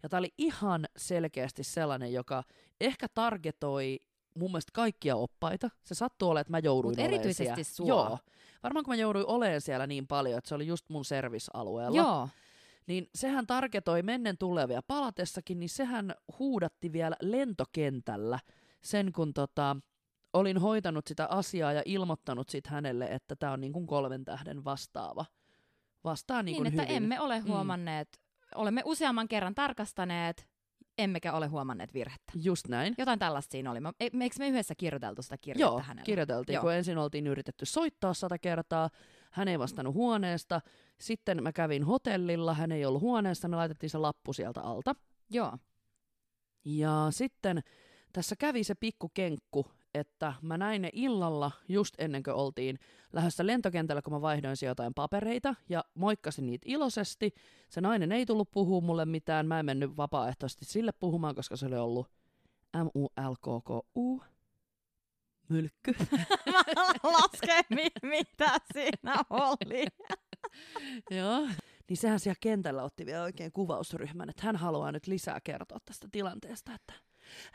Ja tämä oli ihan selkeästi sellainen, joka ehkä targetoi mun mielestä kaikkia oppaita. Se sattuu olemaan, että mä jouduin Mut erityisesti sua. Joo. Varmaan kun mä jouduin olemaan siellä niin paljon, että se oli just mun servisalueella. Joo, Niin sehän targetoi mennen tulevia palatessakin, niin sehän huudatti vielä lentokentällä sen, kun tota, olin hoitanut sitä asiaa ja ilmoittanut sit hänelle, että tämä on niin kuin kolmen tähden vastaava. Vastaa niin, niin, että hyvin. emme ole Mm. huomanneet, olemme useamman kerran tarkastaneet, emmekä ole huomanneet virhettä. Just näin. Jotain tällaista siinä oli. E- eikö me yhdessä kirjoiteltu sitä kirjettä Joo, hänelle? kirjoiteltiin, Joo. kun ensin oltiin yritetty soittaa sata kertaa, hän ei vastannut huoneesta, sitten mä kävin hotellilla, hän ei ollut huoneessa, me laitettiin se lappu sieltä alta. Joo. Ja sitten tässä kävi se pikku kenkku, että mä näin ne illalla just ennen kuin oltiin lähdössä lentokentällä, kun mä vaihdoin siellä jotain papereita ja moikkasin niitä iloisesti. Se nainen ei tullut puhua mulle mitään, mä en mennyt vapaaehtoisesti sille puhumaan, koska se oli ollut M-U-L-K-K-U. Mylkky. Mä lasken, mi- mitä siinä oli. Joo. Niin sehän siellä kentällä otti vielä oikein kuvausryhmän, että hän haluaa nyt lisää kertoa tästä tilanteesta, että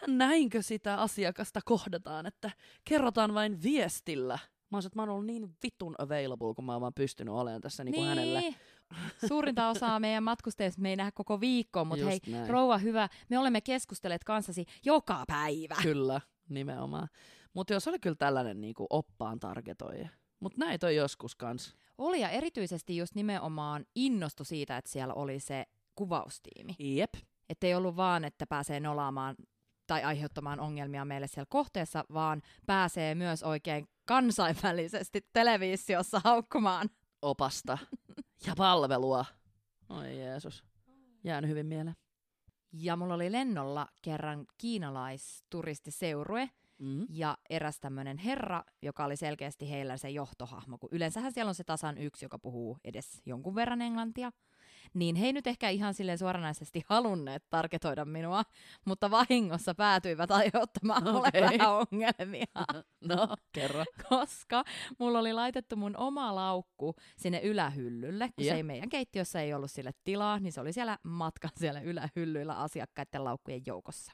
näinkö sitä asiakasta kohdataan, että kerrotaan vain viestillä. Mä oon, että mä oon ollut niin vitun available, kun mä oon vaan pystynyt olemaan tässä niin kuin hänelle. Suurinta osaa meidän matkustajista me ei nähdä koko viikkoa, mutta hei, Just näin. rouva hyvä, me olemme keskustelleet kanssasi joka päivä. Kyllä, nimenomaan. Mutta jos oli kyllä tällainen niin kuin oppaan targetoija. Mutta näitä on joskus kans. Oli ja erityisesti just nimenomaan innostu siitä, että siellä oli se kuvaustiimi. Jep. Että ei ollut vaan, että pääsee nolaamaan tai aiheuttamaan ongelmia meille siellä kohteessa, vaan pääsee myös oikein kansainvälisesti televisiossa haukkumaan. Opasta ja palvelua. Oi Jeesus. Jäänyt hyvin mieleen. Ja mulla oli lennolla kerran kiinalaisturistiseurue Mm. ja eräs tämmöinen herra, joka oli selkeästi heillä se johtohahmo, kun yleensähän siellä on se tasan yksi, joka puhuu edes jonkun verran englantia. Niin he ei nyt ehkä ihan silleen suoranaisesti halunneet tarketoida minua, mutta vahingossa päätyivät aiheuttamaan mulle Okei. vähän ongelmia. No, kerro. koska mulla oli laitettu mun oma laukku sinne ylähyllylle, kun Jep. se ei meidän keittiössä ei ollut sille tilaa, niin se oli siellä matkan siellä ylähyllyillä asiakkaiden laukkujen joukossa.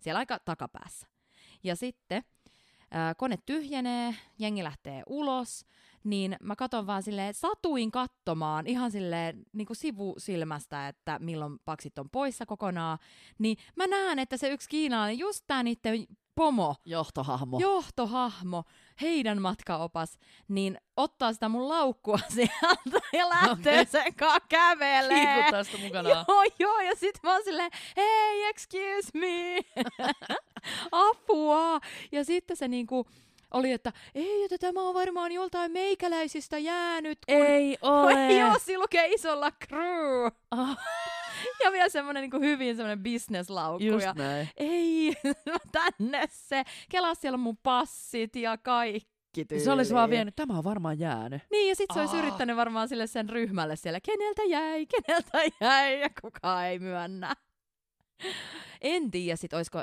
Siellä aika takapäässä. Ja sitten kone tyhjenee, jengi lähtee ulos, niin mä katon vaan silleen, satuin katsomaan ihan silleen niin kuin sivusilmästä, että milloin paksit on poissa kokonaan, niin mä näen, että se yksi kiinalainen, just tää niiden pomo, Johtohahmo. johtohahmo, heidän matkaopas, niin ottaa sitä mun laukkua sieltä ja lähtee Okei. sen kanssa kävelee. Kiikuttaa sitä mukanaan. Joo, joo, ja sit mä oon silleen, hei, excuse me, apua. Ja sitten se niinku oli, että ei, että tämä on varmaan joltain meikäläisistä jäänyt. Kun... Ei ole. joo, siinä lukee isolla crew. Ah, Ja vielä semmonen niinku hyvin semmonen businesslaukku. just ja näin. ei, tänne se. Kelaa siellä mun passit ja kaikki tyyliin. Se olisi vaan vienyt, tämä on varmaan jäänyt. Niin, ja sit se olisi Aa. yrittänyt varmaan sille sen ryhmälle siellä, keneltä jäi, keneltä jäi, ja kukaan ei myönnä. En tiedä sit, oisko,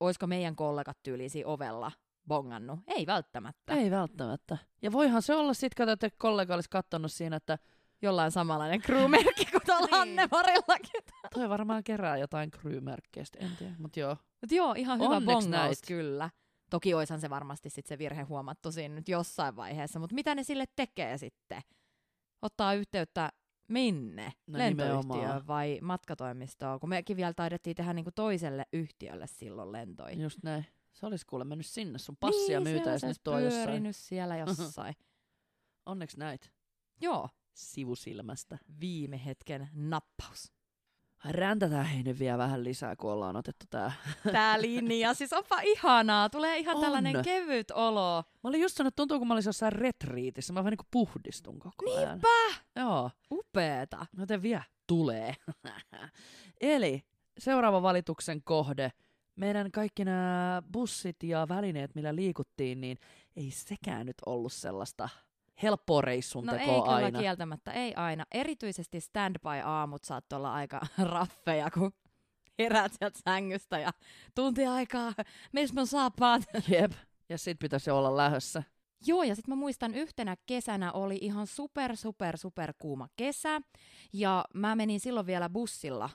oisko meidän kollegat tyyliin siinä ovella bongannut. Ei välttämättä. Ei välttämättä. Ja voihan se olla sit, kato, että kollega olisi kattonut siinä, että Jollain samanlainen crewmerkki kuin tuolla Niin. Anne-Marillakin. toi varmaan kerää jotain crew-merkkeistä, en tiedä. Mut joo. Mut joo, ihan hyvä Onneksi bongaus näit. kyllä. Toki oishan se varmasti sit se virhe huomattu siinä nyt jossain vaiheessa, mutta mitä ne sille tekee sitten? Ottaa yhteyttä minne? No Lentoyhtiöön nimenomaan. vai matkatoimistoon? Kun mekin vielä taidettiin tehdä niinku toiselle yhtiölle silloin lentoja. Just näin. Se olisi kuule mennyt sinne. Sun passia niin, myytäis se nyt tuo jossain. siellä jossain. Onneksi näit Joo, sivusilmästä. viime hetken nappaus. Räntätään hei nyt vielä vähän lisää, kun ollaan otettu tää. Tää linja, siis onpa ihanaa. Tulee ihan On. tällainen kevyt olo. Mä olin just sanonut, että tuntuu kun mä olisin jossain retriitissä. Mä vähän niinku puhdistun koko ajan. Niinpä! Joo. Upeeta. Joten vielä tulee. Eli seuraava valituksen kohde. Meidän kaikki nämä bussit ja välineet, millä liikuttiin, niin ei sekään nyt ollut sellaista helppoa reissun No ei kyllä aina. kieltämättä, ei aina. Erityisesti standby-aamut saattoi olla aika raffeja, kun herät sieltä sängystä ja tunti aikaa, missä mun saapaat. Jep. Ja sit pitäisi olla lähössä. Joo, ja sitten mä muistan yhtenä kesänä oli ihan super, super, super kuuma kesä. Ja mä menin silloin vielä bussilla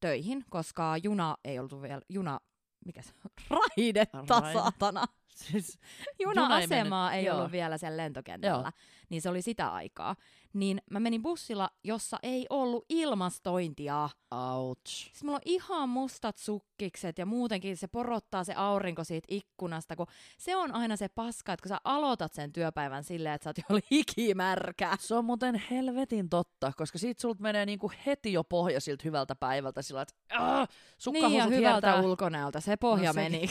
töihin, koska juna ei ollut vielä, juna, mikä se on, raidetta Raide. saatana. Siis, Juna-asemaa ei joo. ollut vielä siellä lentokentällä, Joo. niin se oli sitä aikaa. Niin mä menin bussilla, jossa ei ollut ilmastointia. ouch. Siis mulla on ihan mustat sukkikset ja muutenkin se porottaa se aurinko siitä ikkunasta, kun se on aina se paska, että kun sä aloitat sen työpäivän silleen, että sä oot jo hikimärkä. Se on muuten helvetin totta, koska siitä sulta menee niinku heti jo pohja siltä hyvältä päivältä sillä, että "Aah, Niin ja hyvältä hiertää. ulkonäöltä, se pohja No meni.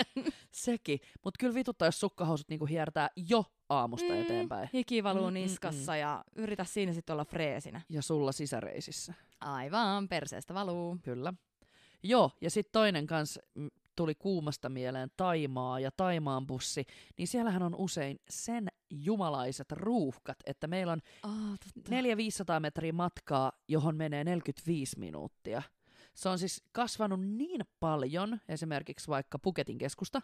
Sekin. Mutta kyllä vituttaa, jos sukkahousut niinku hiertää jo aamusta Mm, eteenpäin. Hiki valuu Mm, mm, niskassa ja yritä siinä sitten olla freesinä. Ja sulla sisäreisissä. Aivan, perseestä valuu. Kyllä. Joo, ja sitten toinen kans mm, tuli kuumasta mieleen Taimaa ja Taimaan bussi, niin siellähän on usein sen jumalaiset ruuhkat, että meillä on Oh, totta. 400-500 metriä matkaa, johon menee 45 minuuttia. Se on siis kasvanut niin paljon, esimerkiksi vaikka Puketin keskusta,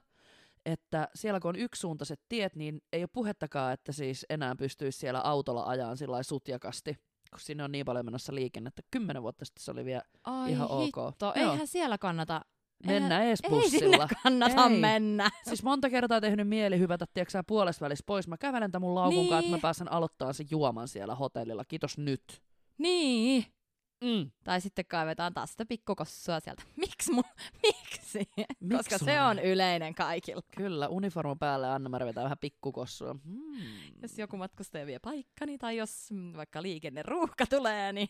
että siellä kun on yksisuuntaiset tiet, niin ei ole puhettakaan, että siis enää pystyisi siellä autolla ajaan sillä sutjakasti, kun sinne on niin paljon menossa liikennettä. Kymmenen vuotta sitten se oli vielä Ai ihan ok. hitto, Joo. eihän siellä kannata mennä ees Ei bussilla. sinne kannata Ei. mennä. Siis monta kertaa tehnyt mieli hyvätä, tiedätkö puolesta välissä pois. Mä kävelen tämän mun laukun niin. kanssa, että mä Niin. pääsen aloittamaan sen juoman siellä hotellilla. Kiitos nyt. Niin. Mm. Tai sitten kaivetaan taas sitä pikkukossua sieltä. Miksi mun? Miksi? Miksi Koska sulla se on? yleinen kaikilla. Kyllä, uniformu päälle Anna-Mari vetää vähän pikkukossua. Hmm. Jos joku matkustaja vie paikkani tai jos mm, vaikka liikenneruuhka tulee, niin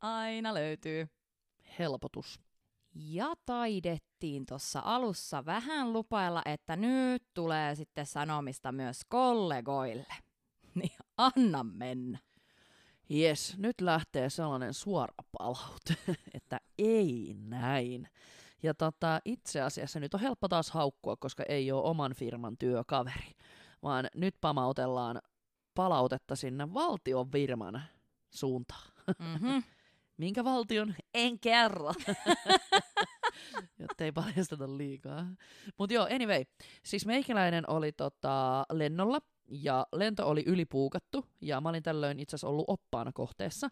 aina löytyy. Helpotus. Ja taidettiin tuossa alussa vähän lupailla, että nyt tulee sitten sanomista myös kollegoille. Niin anna mennä. Jes, nyt lähtee sellainen suora palaute, että ei näin. Ja tota, itse asiassa nyt on helppo taas haukkua, koska ei ole oman firman työkaveri, vaan nyt pamautellaan palautetta sinne valtion firman suuntaan. Mm-hmm. Minkä valtion? En kerro. Jotta ei paljasteta liikaa. Mutta joo, anyway. Siis meikäläinen oli tota, lennolla ja lento oli ylipuukattu ja mä olin tällöin itse asiassa ollut oppaana kohteessa.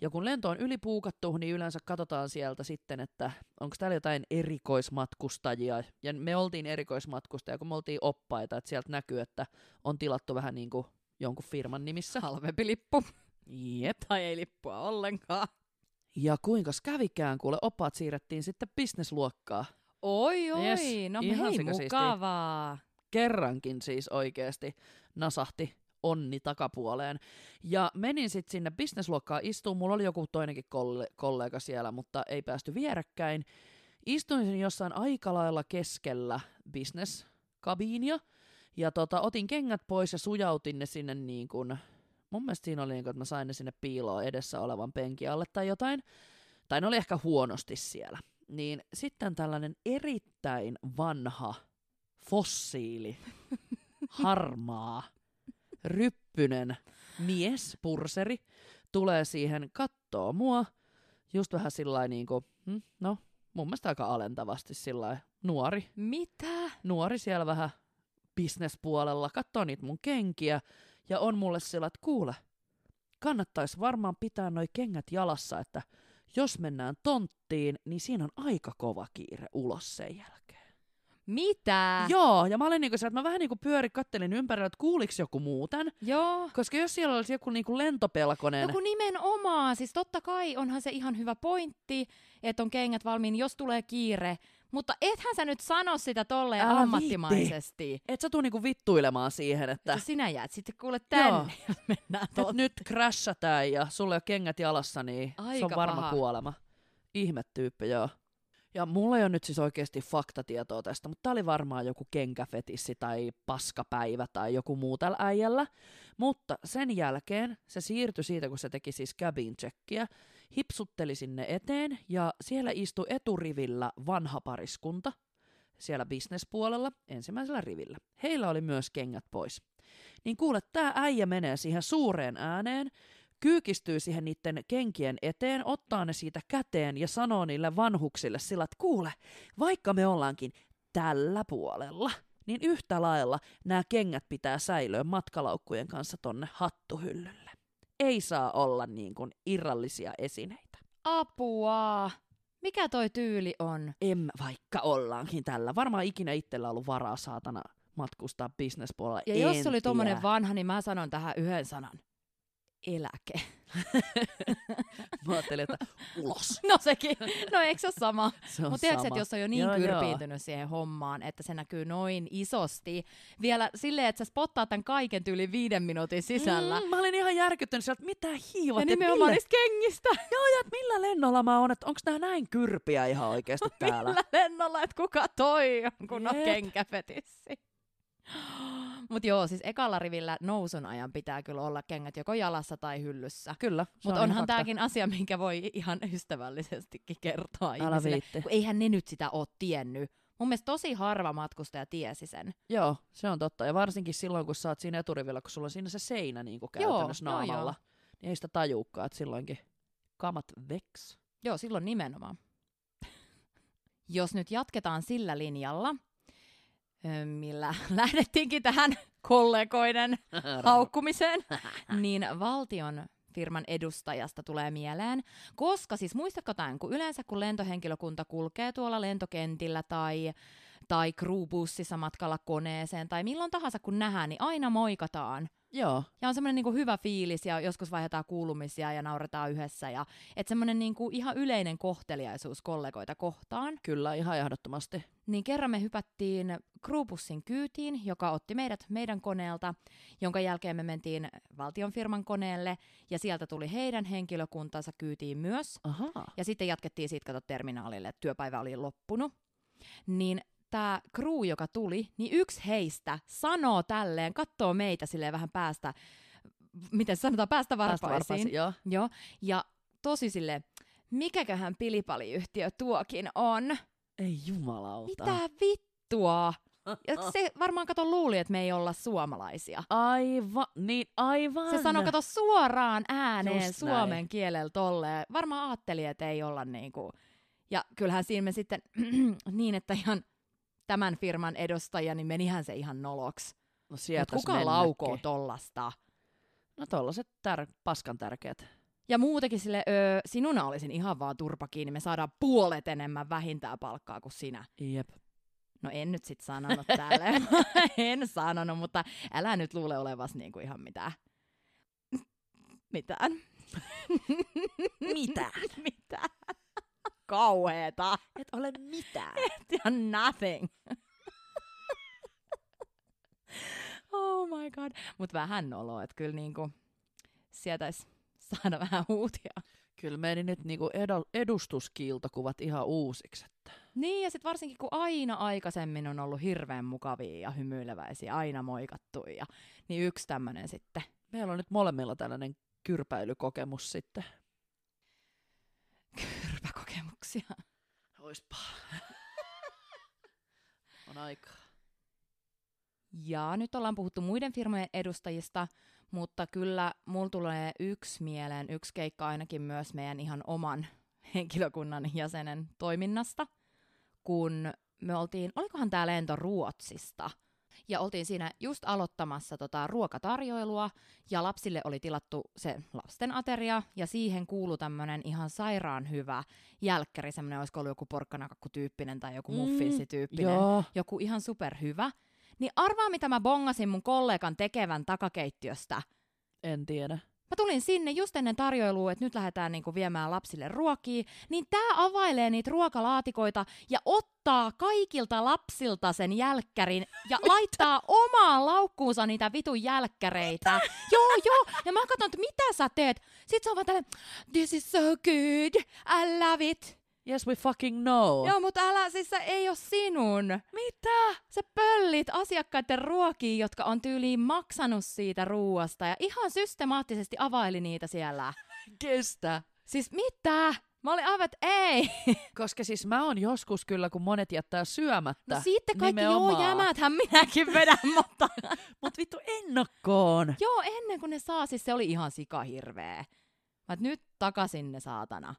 Ja kun lento on ylipuukattu, niin yleensä katsotaan sieltä sitten, että onko täällä jotain erikoismatkustajia. Ja me oltiin erikoismatkustajia, kun me oltiin oppaita, että sieltä näkyy, että on tilattu vähän niin kuin jonkun firman nimissä. Halvempi lippu. Jep. Tai ei lippua ollenkaan. Ja kuinka kävikään, kuule oppaat siirrettiin sitten bisnesluokkaa. Oi oi, Yes, no ihan hei mukavaa. Kerrankin siis oikeasti nasahti onni takapuoleen. Ja menin sitten sinne bisnesluokkaan istuun. Mulla oli joku toinenkin kolle- kollega siellä, mutta ei päästy vierekkäin. Istuin jossain aika lailla keskellä bisneskabiinia. Ja tota, otin kengät pois ja sujautin ne sinne niin kuin... Mun mielestä siinä oli niin kuin, että mä sain ne sinne piiloon edessä olevan penkin alle tai jotain. Tai ne oli ehkä huonosti siellä. Niin sitten tällainen erittäin vanha fossiili, harmaa, ryppynen mies, purseri, tulee siihen kattoo mua, just vähän sillä niin kuin, hm, no, mun mielestä aika alentavasti sillä nuori, Mitä? nuori siellä vähän bisnespuolella, katsoo niitä mun kenkiä ja on mulle sillä, että kuule, kannattaisi varmaan pitää noi kengät jalassa, että jos mennään tonttiin, niin siinä on aika kova kiire ulos sen jälkeen. Mitä? Joo, ja mä olin niinku se, että mä vähän niinku pyörin, kattelin ympärillä, että kuuliks joku muuten. Joo. Koska jos siellä olisi joku niinku lentopelkonen, No kun nimenomaan, siis totta kai onhan se ihan hyvä pointti, että on kengät valmiin, jos tulee kiire, Mutta ethän sä nyt sano sitä tolleen Älä ammattimaisesti. Et sä tuu niinku vittuilemaan siihen, että Että sinä jäät sitten kuule tänne, Joo. mennään et nyt crashataan ja sulle ole kengät jalassa, niin se Aika on varma paha. kuolema. Ihmetyyppi, joo. Ja mulla ei ole nyt siis oikeasti faktatietoa tästä, mutta tää oli varmaan joku kenkäfetissi tai paskapäivä tai joku muu tällä äijällä. Mutta sen jälkeen se siirtyi siitä, kun se teki siis cabin checkia, hipsutteli sinne eteen ja siellä istui eturivillä vanha pariskunta siellä bisnespuolella ensimmäisellä rivillä. Heillä oli myös kengät pois. Niin kuule, tämä äijä menee siihen suureen ääneen, kyykistyy siihen niiden kenkien eteen, ottaa ne siitä käteen ja sanoo niille vanhuksille sillä, että kuule, vaikka me ollaankin tällä puolella, niin yhtä lailla nämä kengät pitää säilöä matkalaukkujen kanssa tonne hattuhyllylle. Ei saa olla niin kuin irrallisia esineitä. Apua! Mikä toi tyyli on? Em vaikka ollaankin tällä. Varmaan ikinä itsellä ollut varaa saatana matkustaa bisnespuolella. Ja en jos se oli tiedä. vanha, niin mä sanon tähän yhden sanan. Eläke. Mä ajattelin, että ulos. No sekin. No eikö se ole sama? Se on Mutta tiedätkö, että jos on jo niin Joo, joo. kyrpiintynyt siihen hommaan, että se näkyy noin isosti, vielä silleen, että sä spottaa tämän kaiken tyyli viiden minuutin sisällä. Mm, mä olin ihan järkyttynyt sieltä, että mitä hiivat. ja nimenomaan niistä kengistä. joo, ja että millä lennolla mä oon, että onko nää näin kyrpiä ihan oikeasti täällä. Millä lennolla, että kuka toi on, kun on Jep. kenkäfetissi. Mutta joo, siis ekalla rivillä nousun ajan pitää kyllä olla kengät joko jalassa tai hyllyssä. Kyllä, Mutta on onhan fakta. tämäkin asia, minkä voi ihan ystävällisestikin kertoa Älä ihmisille. viitti. Kun eihän ne nyt sitä ole tiennyt. Mun mielestä tosi harva matkustaja tiesi sen. Joo, se on totta. Ja varsinkin silloin, kun sä oot siinä eturivillä, kun sulla on siinä se seinä niin kuin käytännössä joo, naamalla, joo. niin ei sitä tajuukaan, että silloinkin kamat veks. Joo, silloin nimenomaan. Jos nyt jatketaan sillä linjalla, millä lähdettiinkin tähän kollegoiden haukkumiseen, niin valtion firman edustajasta tulee mieleen. Koska siis muistatko tämän, kun yleensä kun lentohenkilökunta kulkee tuolla lentokentillä tai, tai crewbussissa matkalla koneeseen tai milloin tahansa kun nähdään, niin aina moikataan. Joo, Ja on semmoinen niinku hyvä fiilis ja joskus vaihdetaan kuulumisia ja nauretaan yhdessä. Ja, että semmoinen niinku ihan yleinen kohteliaisuus kollegoita kohtaan. kyllä, ihan ehdottomasti. Niin kerran me hypättiin crewbussin kyytiin, joka otti meidät meidän koneelta, jonka jälkeen me mentiin valtion firman koneelle ja sieltä tuli heidän henkilökuntansa kyytiin myös. Ahaa. Ja sitten jatkettiin siitä kato terminaalille, että työpäivä oli loppunut. Niin tämä crew, joka tuli, niin yksi heistä sanoo tälleen, katsoo meitä silleen vähän päästä, miten sanotaan, päästä Päästä varpaisiin. Joo. Joo, ja tosi sille, mikäköhän pilipaliyhtiö tuokin on? Ei jumalauta. Mitä vittua? Ja se varmaan kato luuli, että me ei olla suomalaisia. Aivan, niin aivan. Se sanoi, kato suoraan ääneen Just suomen näin. kielellä tolleen. Varmaan ajatteli, että ei olla niinku... Ja kyllähän siinä me sitten niin, että ihan tämän firman edustaja, niin menihän se ihan noloks. No Mut kuka laukoo tollasta? No tollaset tär- paskan tärkeät. Ja muutenkin sille, öö, sinuna olisin ihan vaan turpa kiinni, me saadaan puolet enemmän vähintään palkkaa kuin sinä. Jep. No en nyt sit sanonut tälle. en sanonut, mutta älä nyt luule olevas niinku ihan mitään. Mitään. Mitä? mitään. Kauheeta. Et ole mitään. Ihan nothing. oh my god. Mut vähän noloa, että kyllä niinku sietäis saada vähän uutia. Kyllä meni nyt niinku edustuskiiltokuvat ihan uusiksi. Että. Niin, ja sitten varsinkin kun aina aikaisemmin on ollut hirveän mukavia ja hymyileväisiä, aina moikattu, ja, niin yksi tämmöinen sitten. Meillä on nyt molemmilla tällainen kyrpäilykokemus sitten. Kyrpäkokemuksia. Oispa. on aikaa. Ja nyt ollaan puhuttu muiden firmojen edustajista, mutta kyllä mulla tulee yksi mieleen, yksi keikka ainakin myös meidän ihan oman henkilökunnan jäsenen toiminnasta, kun me oltiin, olikohan tämä lento Ruotsista, ja oltiin siinä just aloittamassa tota ruokatarjoilua, ja lapsille oli tilattu se lasten ateria, ja siihen kuului tämmöinen ihan sairaan hyvä jälkkäri, semmoinen olisiko ollut joku porkkanakakku-tyyppinen tai joku Mm, joku ihan superhyvä. Niin arvaa, mitä mä bongasin mun kollegan tekevän takakeittiöstä. En tiedä. Mä tulin sinne just ennen tarjoilua, että nyt lähdetään niinku viemään lapsille ruokia, niin tää availee niitä ruokalaatikoita ja ottaa kaikilta lapsilta sen jälkkärin ja laittaa omaan laukkuunsa niitä vitun jälkkäreitä. joo, joo. Ja mä katson, että mitä sä teet. Sitten se on vaan tällainen, this is so good, I love it. Yes, we fucking know. Joo, mutta älä, siis se ei ole sinun. Mitä? Sä pöllit asiakkaiden ruokiin, jotka on tyyliin maksanut siitä ruuasta ja ihan systemaattisesti availi niitä siellä. Kestä. Siis mitä? Mä olin aivan, että ei. Koska siis mä oon joskus kyllä, kun monet jättää syömättä. No sitten kaikki, nimenomaan. joo, jämäthän minäkin vedän, mutta... Mut vittu ennakkoon. joo, ennen kuin ne saa, siis se oli ihan sikahirveä. Mä nyt takaisin ne saatana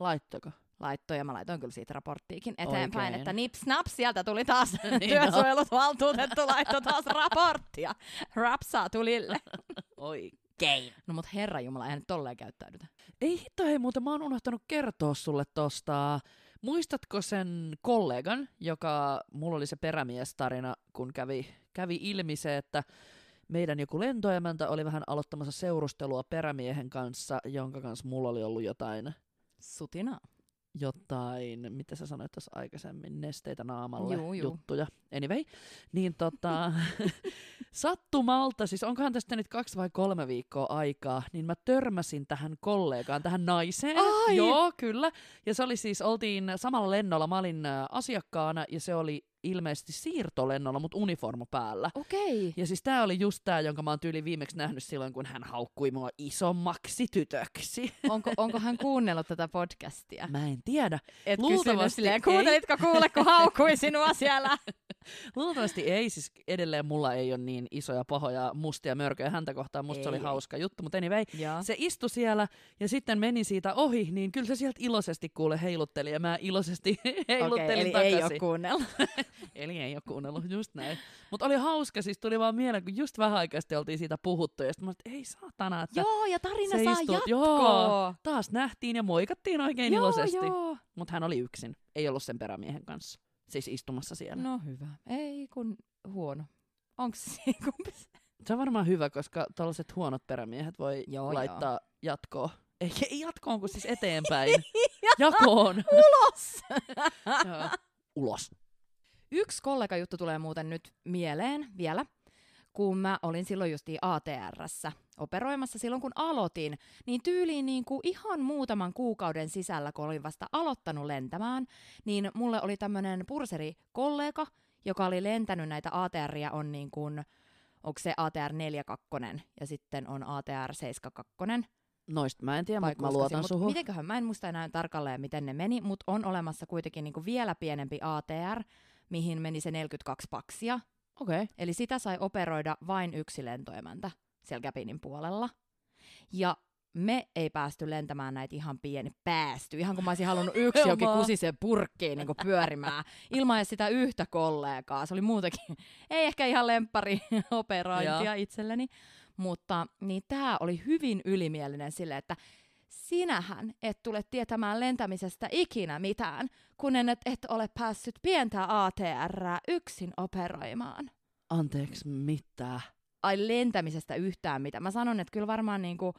Laittako? laittoi, ja mä laitoin kyllä siitä raporttiikin eteenpäin, Oikein. että nips naps, sieltä tuli taas Niin työsuojelut valtuutettu laittoi taas raporttia. Rapsaa tulille. Oikein. No mut herra jumala, eihän nyt tolleen käyttäydytä. Ei hitto, hei muuten mä oon unohtanut kertoa sulle tosta. Muistatko sen kollegan, joka, mulla oli se perämiestarina, kun kävi, kävi ilmi se, että meidän joku lentoemäntä oli vähän aloittamassa seurustelua perämiehen kanssa, jonka kanssa mulla oli ollut jotain, Sutina. jotain, mitä sä sanoit tuossa aikaisemmin, nesteitä naamalle Juu, juu. juttuja. Anyway, niin tota, sattumalta, siis onkohan tästä nyt kaksi vai kolme viikkoa aikaa, niin mä törmäsin tähän kollegaan, tähän naiseen. Ai! Joo, kyllä. Ja se oli siis, oltiin samalla lennolla, mä olin asiakkaana ja se oli ilmeisesti siirtolennolla, mutta uniformu päällä. Okei. Ja siis tää oli just tää, jonka mä oon tyyli viimeksi nähnyt silloin, kun hän haukkui mua isommaksi tytöksi. Onko, onko hän kuunnellut tätä podcastia? Mä en tiedä. Et Luultavasti silleen, ei. kuuntelitko kuule, kun haukui sinua siellä? Luultavasti ei, siis edelleen mulla ei ole niin isoja pahoja mustia mörköjä häntä kohtaan, musta se Ei, oli ei. hauska juttu, mutta anyway, Joo. se istui siellä ja sitten meni siitä ohi, niin kyllä se sieltä iloisesti kuule heilutteli ja mä iloisesti heiluttelin Okei, eli takaisin. ei ole kuunnellut. Eli ei ole kuunnellut, just näin. Mutta oli hauska, siis tuli vaan mieleen, kun just vähän aikaa sitten oltiin siitä puhuttu ja sitten mä että ei saatana, että Joo, ja tarina saa istuu- jatkoa. Joo. taas nähtiin ja moikattiin oikein joo, iloisesti. joo. Mutta hän oli yksin, ei ollut sen perämiehen kanssa, siis istumassa siellä. No hyvä. Ei kun huono. Onks se kumpi se? Se on varmaan hyvä, koska tällaiset huonot perämiehet voi Joo, laittaa jatkoon. Ei, ei jatkoon, kun siis eteenpäin. Jakoon. Ulos! Joo. Ulos. Yksi kollega-juttu tulee muuten nyt mieleen vielä, kun mä olin silloin justiin ATRssä operoimassa silloin, kun aloitin, niin tyyliin niin kuin ihan muutaman kuukauden sisällä, kun olin vasta aloittanut lentämään, niin mulle oli tämmöinen purseri-kollega, joka oli lentänyt näitä ATRia on niin kuin, onko se ATR 42 ja sitten on ATR 72. Noista mä en tiedä, mutta mä luotan mut suhun. Mitenköhän, mä en muista enää tarkalleen, miten ne meni, mutta on olemassa kuitenkin niinku vielä pienempi ATR, mihin meni se 42 paksia. Okei. Okay. Eli sitä sai operoida vain yksi lentoemäntä siellä Gapinin puolella. Ja me ei päästy lentämään näitä ihan pieni päästy. Ihan kun mä olisin halunnut yksi jokin kusisen purkkiin niin pyörimään. Ilman edes sitä yhtä kollegaa. Se oli muutenkin, ei ehkä ihan lemppari operointia itselleni. Mutta niin tämä oli hyvin ylimielinen sille, että sinähän et tule tietämään lentämisestä ikinä mitään, kun en et, et ole päässyt pientä ATR yksin operoimaan. Anteeksi, mitä? Ai lentämisestä yhtään mitä. Mä sanon, että kyllä varmaan niinku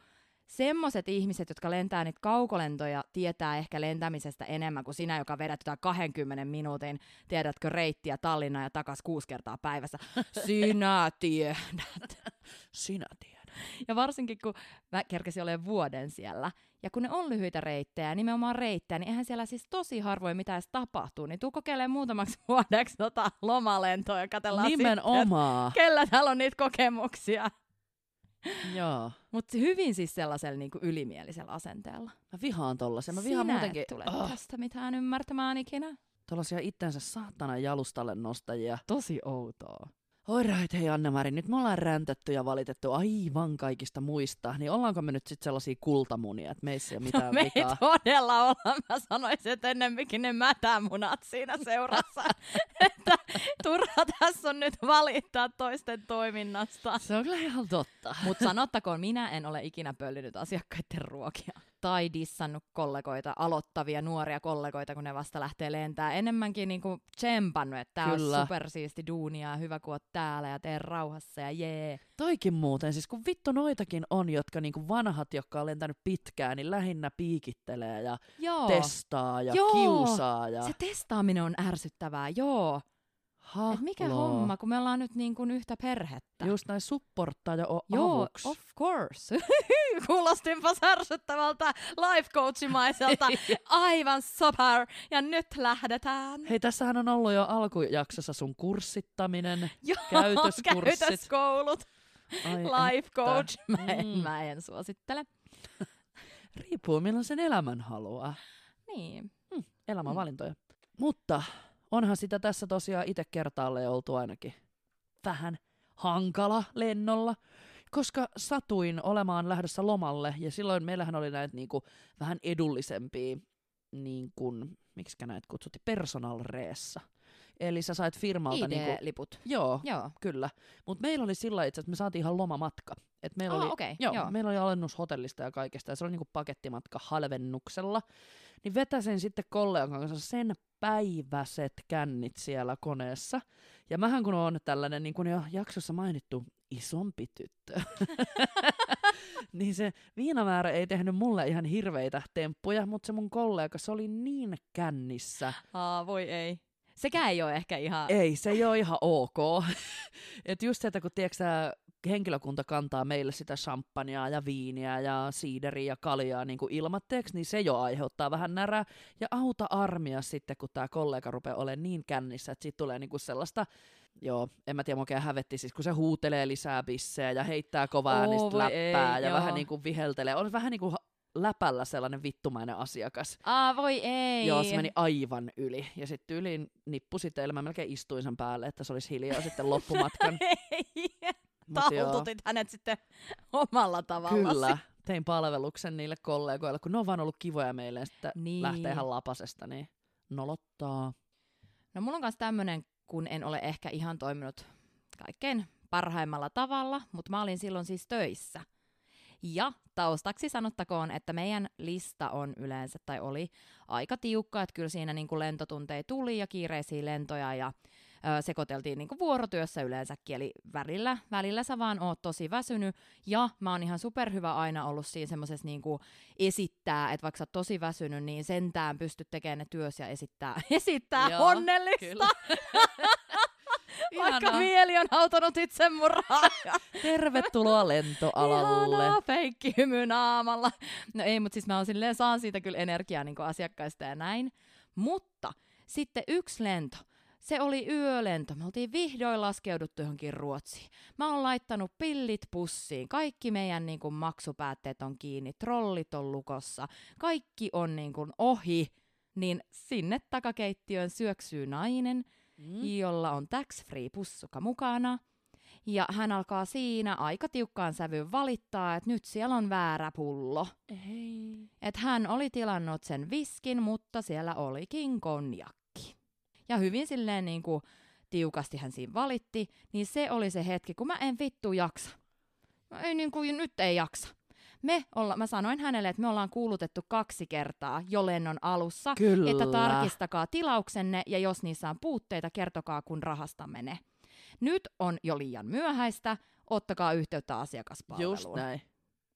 semmoiset ihmiset, jotka lentää niitä kaukolentoja, tietää ehkä lentämisestä enemmän kuin sinä, joka vedät jotain 20 minuutin, tiedätkö, reittiä Tallinna ja takas kuusi kertaa päivässä. Sinä tiedät. Sinä tiedät. Ja varsinkin kun mä kerkesin olemaan vuoden siellä, ja kun ne on lyhyitä reittejä, nimenomaan reittejä, niin eihän siellä siis tosi harvoin mitään edes tapahtuu. Niin tuu kokeilemaan muutamaksi vuodeksi tota lomalentoa ja katsellaan Nimenomaan. sitten, kellä täällä on niitä kokemuksia. Joo. Mutta hyvin siis sellaisella niinku ylimielisellä asenteella. Mä vihaan tollasia. Mä vihaan Sinä muutenkin et tule oh, tästä mitään ymmärtämään ikinä. tollasia itsensä saatana jalustalle nostajia. Tosi outoa. Oi right, hei Anne-Mari, nyt me ollaan räntätty ja valitettu aivan kaikista muista, niin ollaanko me nyt sitten sellaisia kultamunia, että meissä ei ole mitään me ei vikaa? todella olla. Mä sanoisin, että ennemminkin ne mätämunat siinä seurassa. että turha tässä on nyt valittaa toisten toiminnasta. Se on kyllä ihan totta. Mutta sanottakoon, minä en ole ikinä pöllinyt asiakkaiden ruokia. Tai dissannut kollegoita, aloittavia nuoria kollegoita, kun ne vasta lähtee lentää. Enemmänkin niinku tsempannut, että tää Kyllä. on supersiisti duunia, hyvä kun oot täällä ja tee rauhassa ja jee. Toikin muuten, siis kun vittu noitakin on, jotka niinku vanhat, jotka on lentänyt pitkään, niin lähinnä piikittelee ja Joo. testaa ja Joo. kiusaa. Ja... Se testaaminen on ärsyttävää, joo. Hahlo. Et mikä homma, kun me ollaan nyt niin kuin yhtä perhettä. Just näin supporttaa ja o- Joo, avuksi. of course. Kuulostinpas ärsyttävältä life coachimaiselta. Aivan super. Ja nyt lähdetään. Hei, tässähän on ollut jo alkujaksossa sun kurssittaminen. Joo, käytöskurssit. käytöskoulut. Ai Life coach. Mä en, Mm. mä en suosittele. Riippuu millaisen elämän haluaa. Niin. Hmm, elämänvalintoja. Mm. Mutta onhan sitä tässä tosiaan itse kertaalle oltu ainakin vähän hankala lennolla, koska satuin olemaan lähdössä lomalle ja silloin meillähän oli näitä niinku vähän edullisempia, niin kuin, miksi näitä kutsuttiin, personal reessa. Eli sä sait firmalta niinku, ID-liput. joo, Joo. kyllä. Mutta meillä oli sillä itse, että me saatiin ihan lomamatka. Et meillä Ah, oli, okei, joo, joo. meillä oli alennus hotellista ja kaikesta, ja se oli niinku pakettimatka halvennuksella. Niin vetäsin sitten kollegan kanssa sen päiväiset kännit siellä koneessa. Ja mähän kun on tällainen, niin kuin jo jaksossa mainittu, isompi tyttö, niin se viinamäärä ei tehnyt mulle ihan hirveitä temppuja, mutta se mun kollega, se oli niin kännissä, Aa, voi ei. Sekään ei ole ehkä ihan... ei, se ei ole ihan ok. Et just se, että kun tiedätkö, henkilökunta kantaa meille sitä champagnea ja viiniä ja siideriä ja kaljaa niin kuin ilmatteeksi, niin se jo aiheuttaa vähän närää. Ja auta armia sitten, kun tämä kollega rupeaa olemaan niin kännissä, että siitä tulee niin kuin sellaista, joo, en mä tiedä, oikein hävetti, siis kun se huutelee lisää bissejä ja heittää kovaa äänistä voi läppää ei, ja joo. vähän niin kuin viheltelee. On vähän niin kuin läpällä sellainen vittumainen asiakas. Aa, voi ei. Joo, se meni aivan yli. Ja sitten yli nippu sitten, eli mä melkein istuin sen päälle, että se olisi hiljaa sitten loppumatkan. Taltutit hänet sitten omalla tavalla. Kyllä, tein palveluksen niille kollegoille, kun ne on vaan ollut kivoja meille, sitten Niin. lähtee ihan lapasesta, niin nolottaa. No mulla on myös tämmönen, kun en ole ehkä ihan toiminut kaikkein parhaimmalla tavalla, mutta mä olin silloin siis töissä. Ja taustaksi sanottakoon, että meidän lista on yleensä, tai oli aika tiukka, että kyllä siinä niin kuin lentotunteja tuli ja kiireisiä lentoja ja ö, sekoiteltiin niin kuin vuorotyössä yleensäkin, eli välillä, välillä sä vaan oot tosi väsynyt, ja mä oon ihan superhyvä aina ollut siinä semmoisessa niin kuin esittää, että vaikka sä oot tosi väsynyt, niin sentään pystyt tekemään ne työs ja esittää, esittää Joo, onnellista, Kyllä. vaikka mieli on hautonut itsemurhaa. Tervetuloa lentoalalle. Ihanaa, feikki hymy naamalla. No ei, mutta siis mä oon silleen, saan siitä kyllä energiaa niin asiakkaista ja näin. Mutta sitten yksi lento, se oli yölento. Me oltiin vihdoin laskeuduttu johonkin Ruotsiin. Mä oon laittanut pillit pussiin. Kaikki meidän niin kuin, maksupäätteet on kiinni. Trollit on lukossa. Kaikki on niin kuin, ohi. Niin sinne takakeittiöön syöksyy nainen, Mm. jolla on tax-free pussuka mukana. Ja hän alkaa siinä aika tiukkaan sävyyn valittaa, että nyt siellä on väärä pullo. Ei. Että hän oli tilannut sen viskin, mutta siellä olikin konjakki. Ja hyvin silleen niin kuin tiukasti hän siinä valitti, niin se oli se hetki, kun mä en vittu jaksa. Mä ei niin kuin, nyt ei jaksa. Me olla, mä sanoin hänelle, että me ollaan kuulutettu kaksi kertaa jo lennon alussa, Kyllä. että tarkistakaa tilauksenne ja jos niissä on puutteita, kertokaa kun rahasta menee. Nyt on jo liian myöhäistä, ottakaa yhteyttä asiakaspalveluun. Just näin.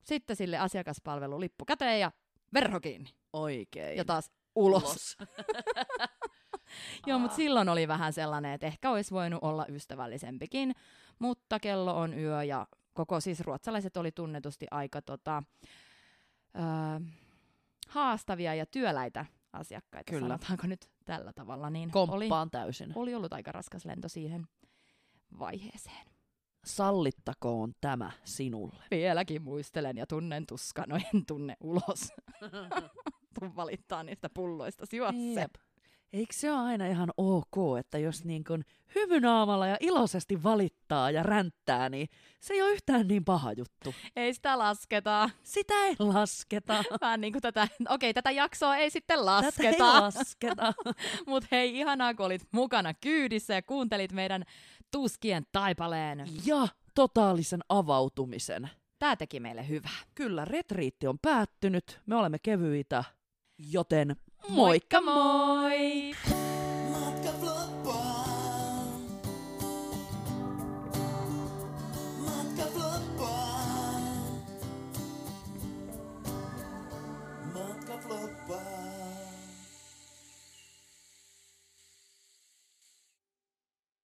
Sitten sille asiakaspalvelu lippu käteen ja verho kiinni. Oikein. Ja taas ulos. Ulos. Joo, mutta silloin oli vähän sellainen, että ehkä olisi voinut olla ystävällisempikin, mutta kello on yö ja koko siis ruotsalaiset oli tunnetusti aika tota, ö, haastavia ja työläitä asiakkaita, Kyllä. sanotaanko nyt tällä tavalla, niin oli, täysin. oli ollut aika raskas lento siihen vaiheeseen. Sallittakoon tämä sinulle. Vieläkin muistelen ja tunnen tuskan, no en tunne ulos. Tuun valittaa niistä pulloista. Jep. Eikö se ole aina ihan ok, että jos niin kun hymynaamalla ja iloisesti valittaa ja ränttää, niin se ei ole yhtään niin paha juttu. Ei sitä lasketa. Sitä ei lasketa. Vähän niin kuin tätä, okei, tätä jaksoa ei sitten Tätä ei lasketa. lasketa. Mutta hei, ihanaa kun olit mukana kyydissä ja kuuntelit meidän tuskien taipaleen. Ja totaalisen avautumisen. Tämä teki meille hyvää. Kyllä, retriitti on päättynyt, me olemme kevyitä, Joten moikka moi! moi!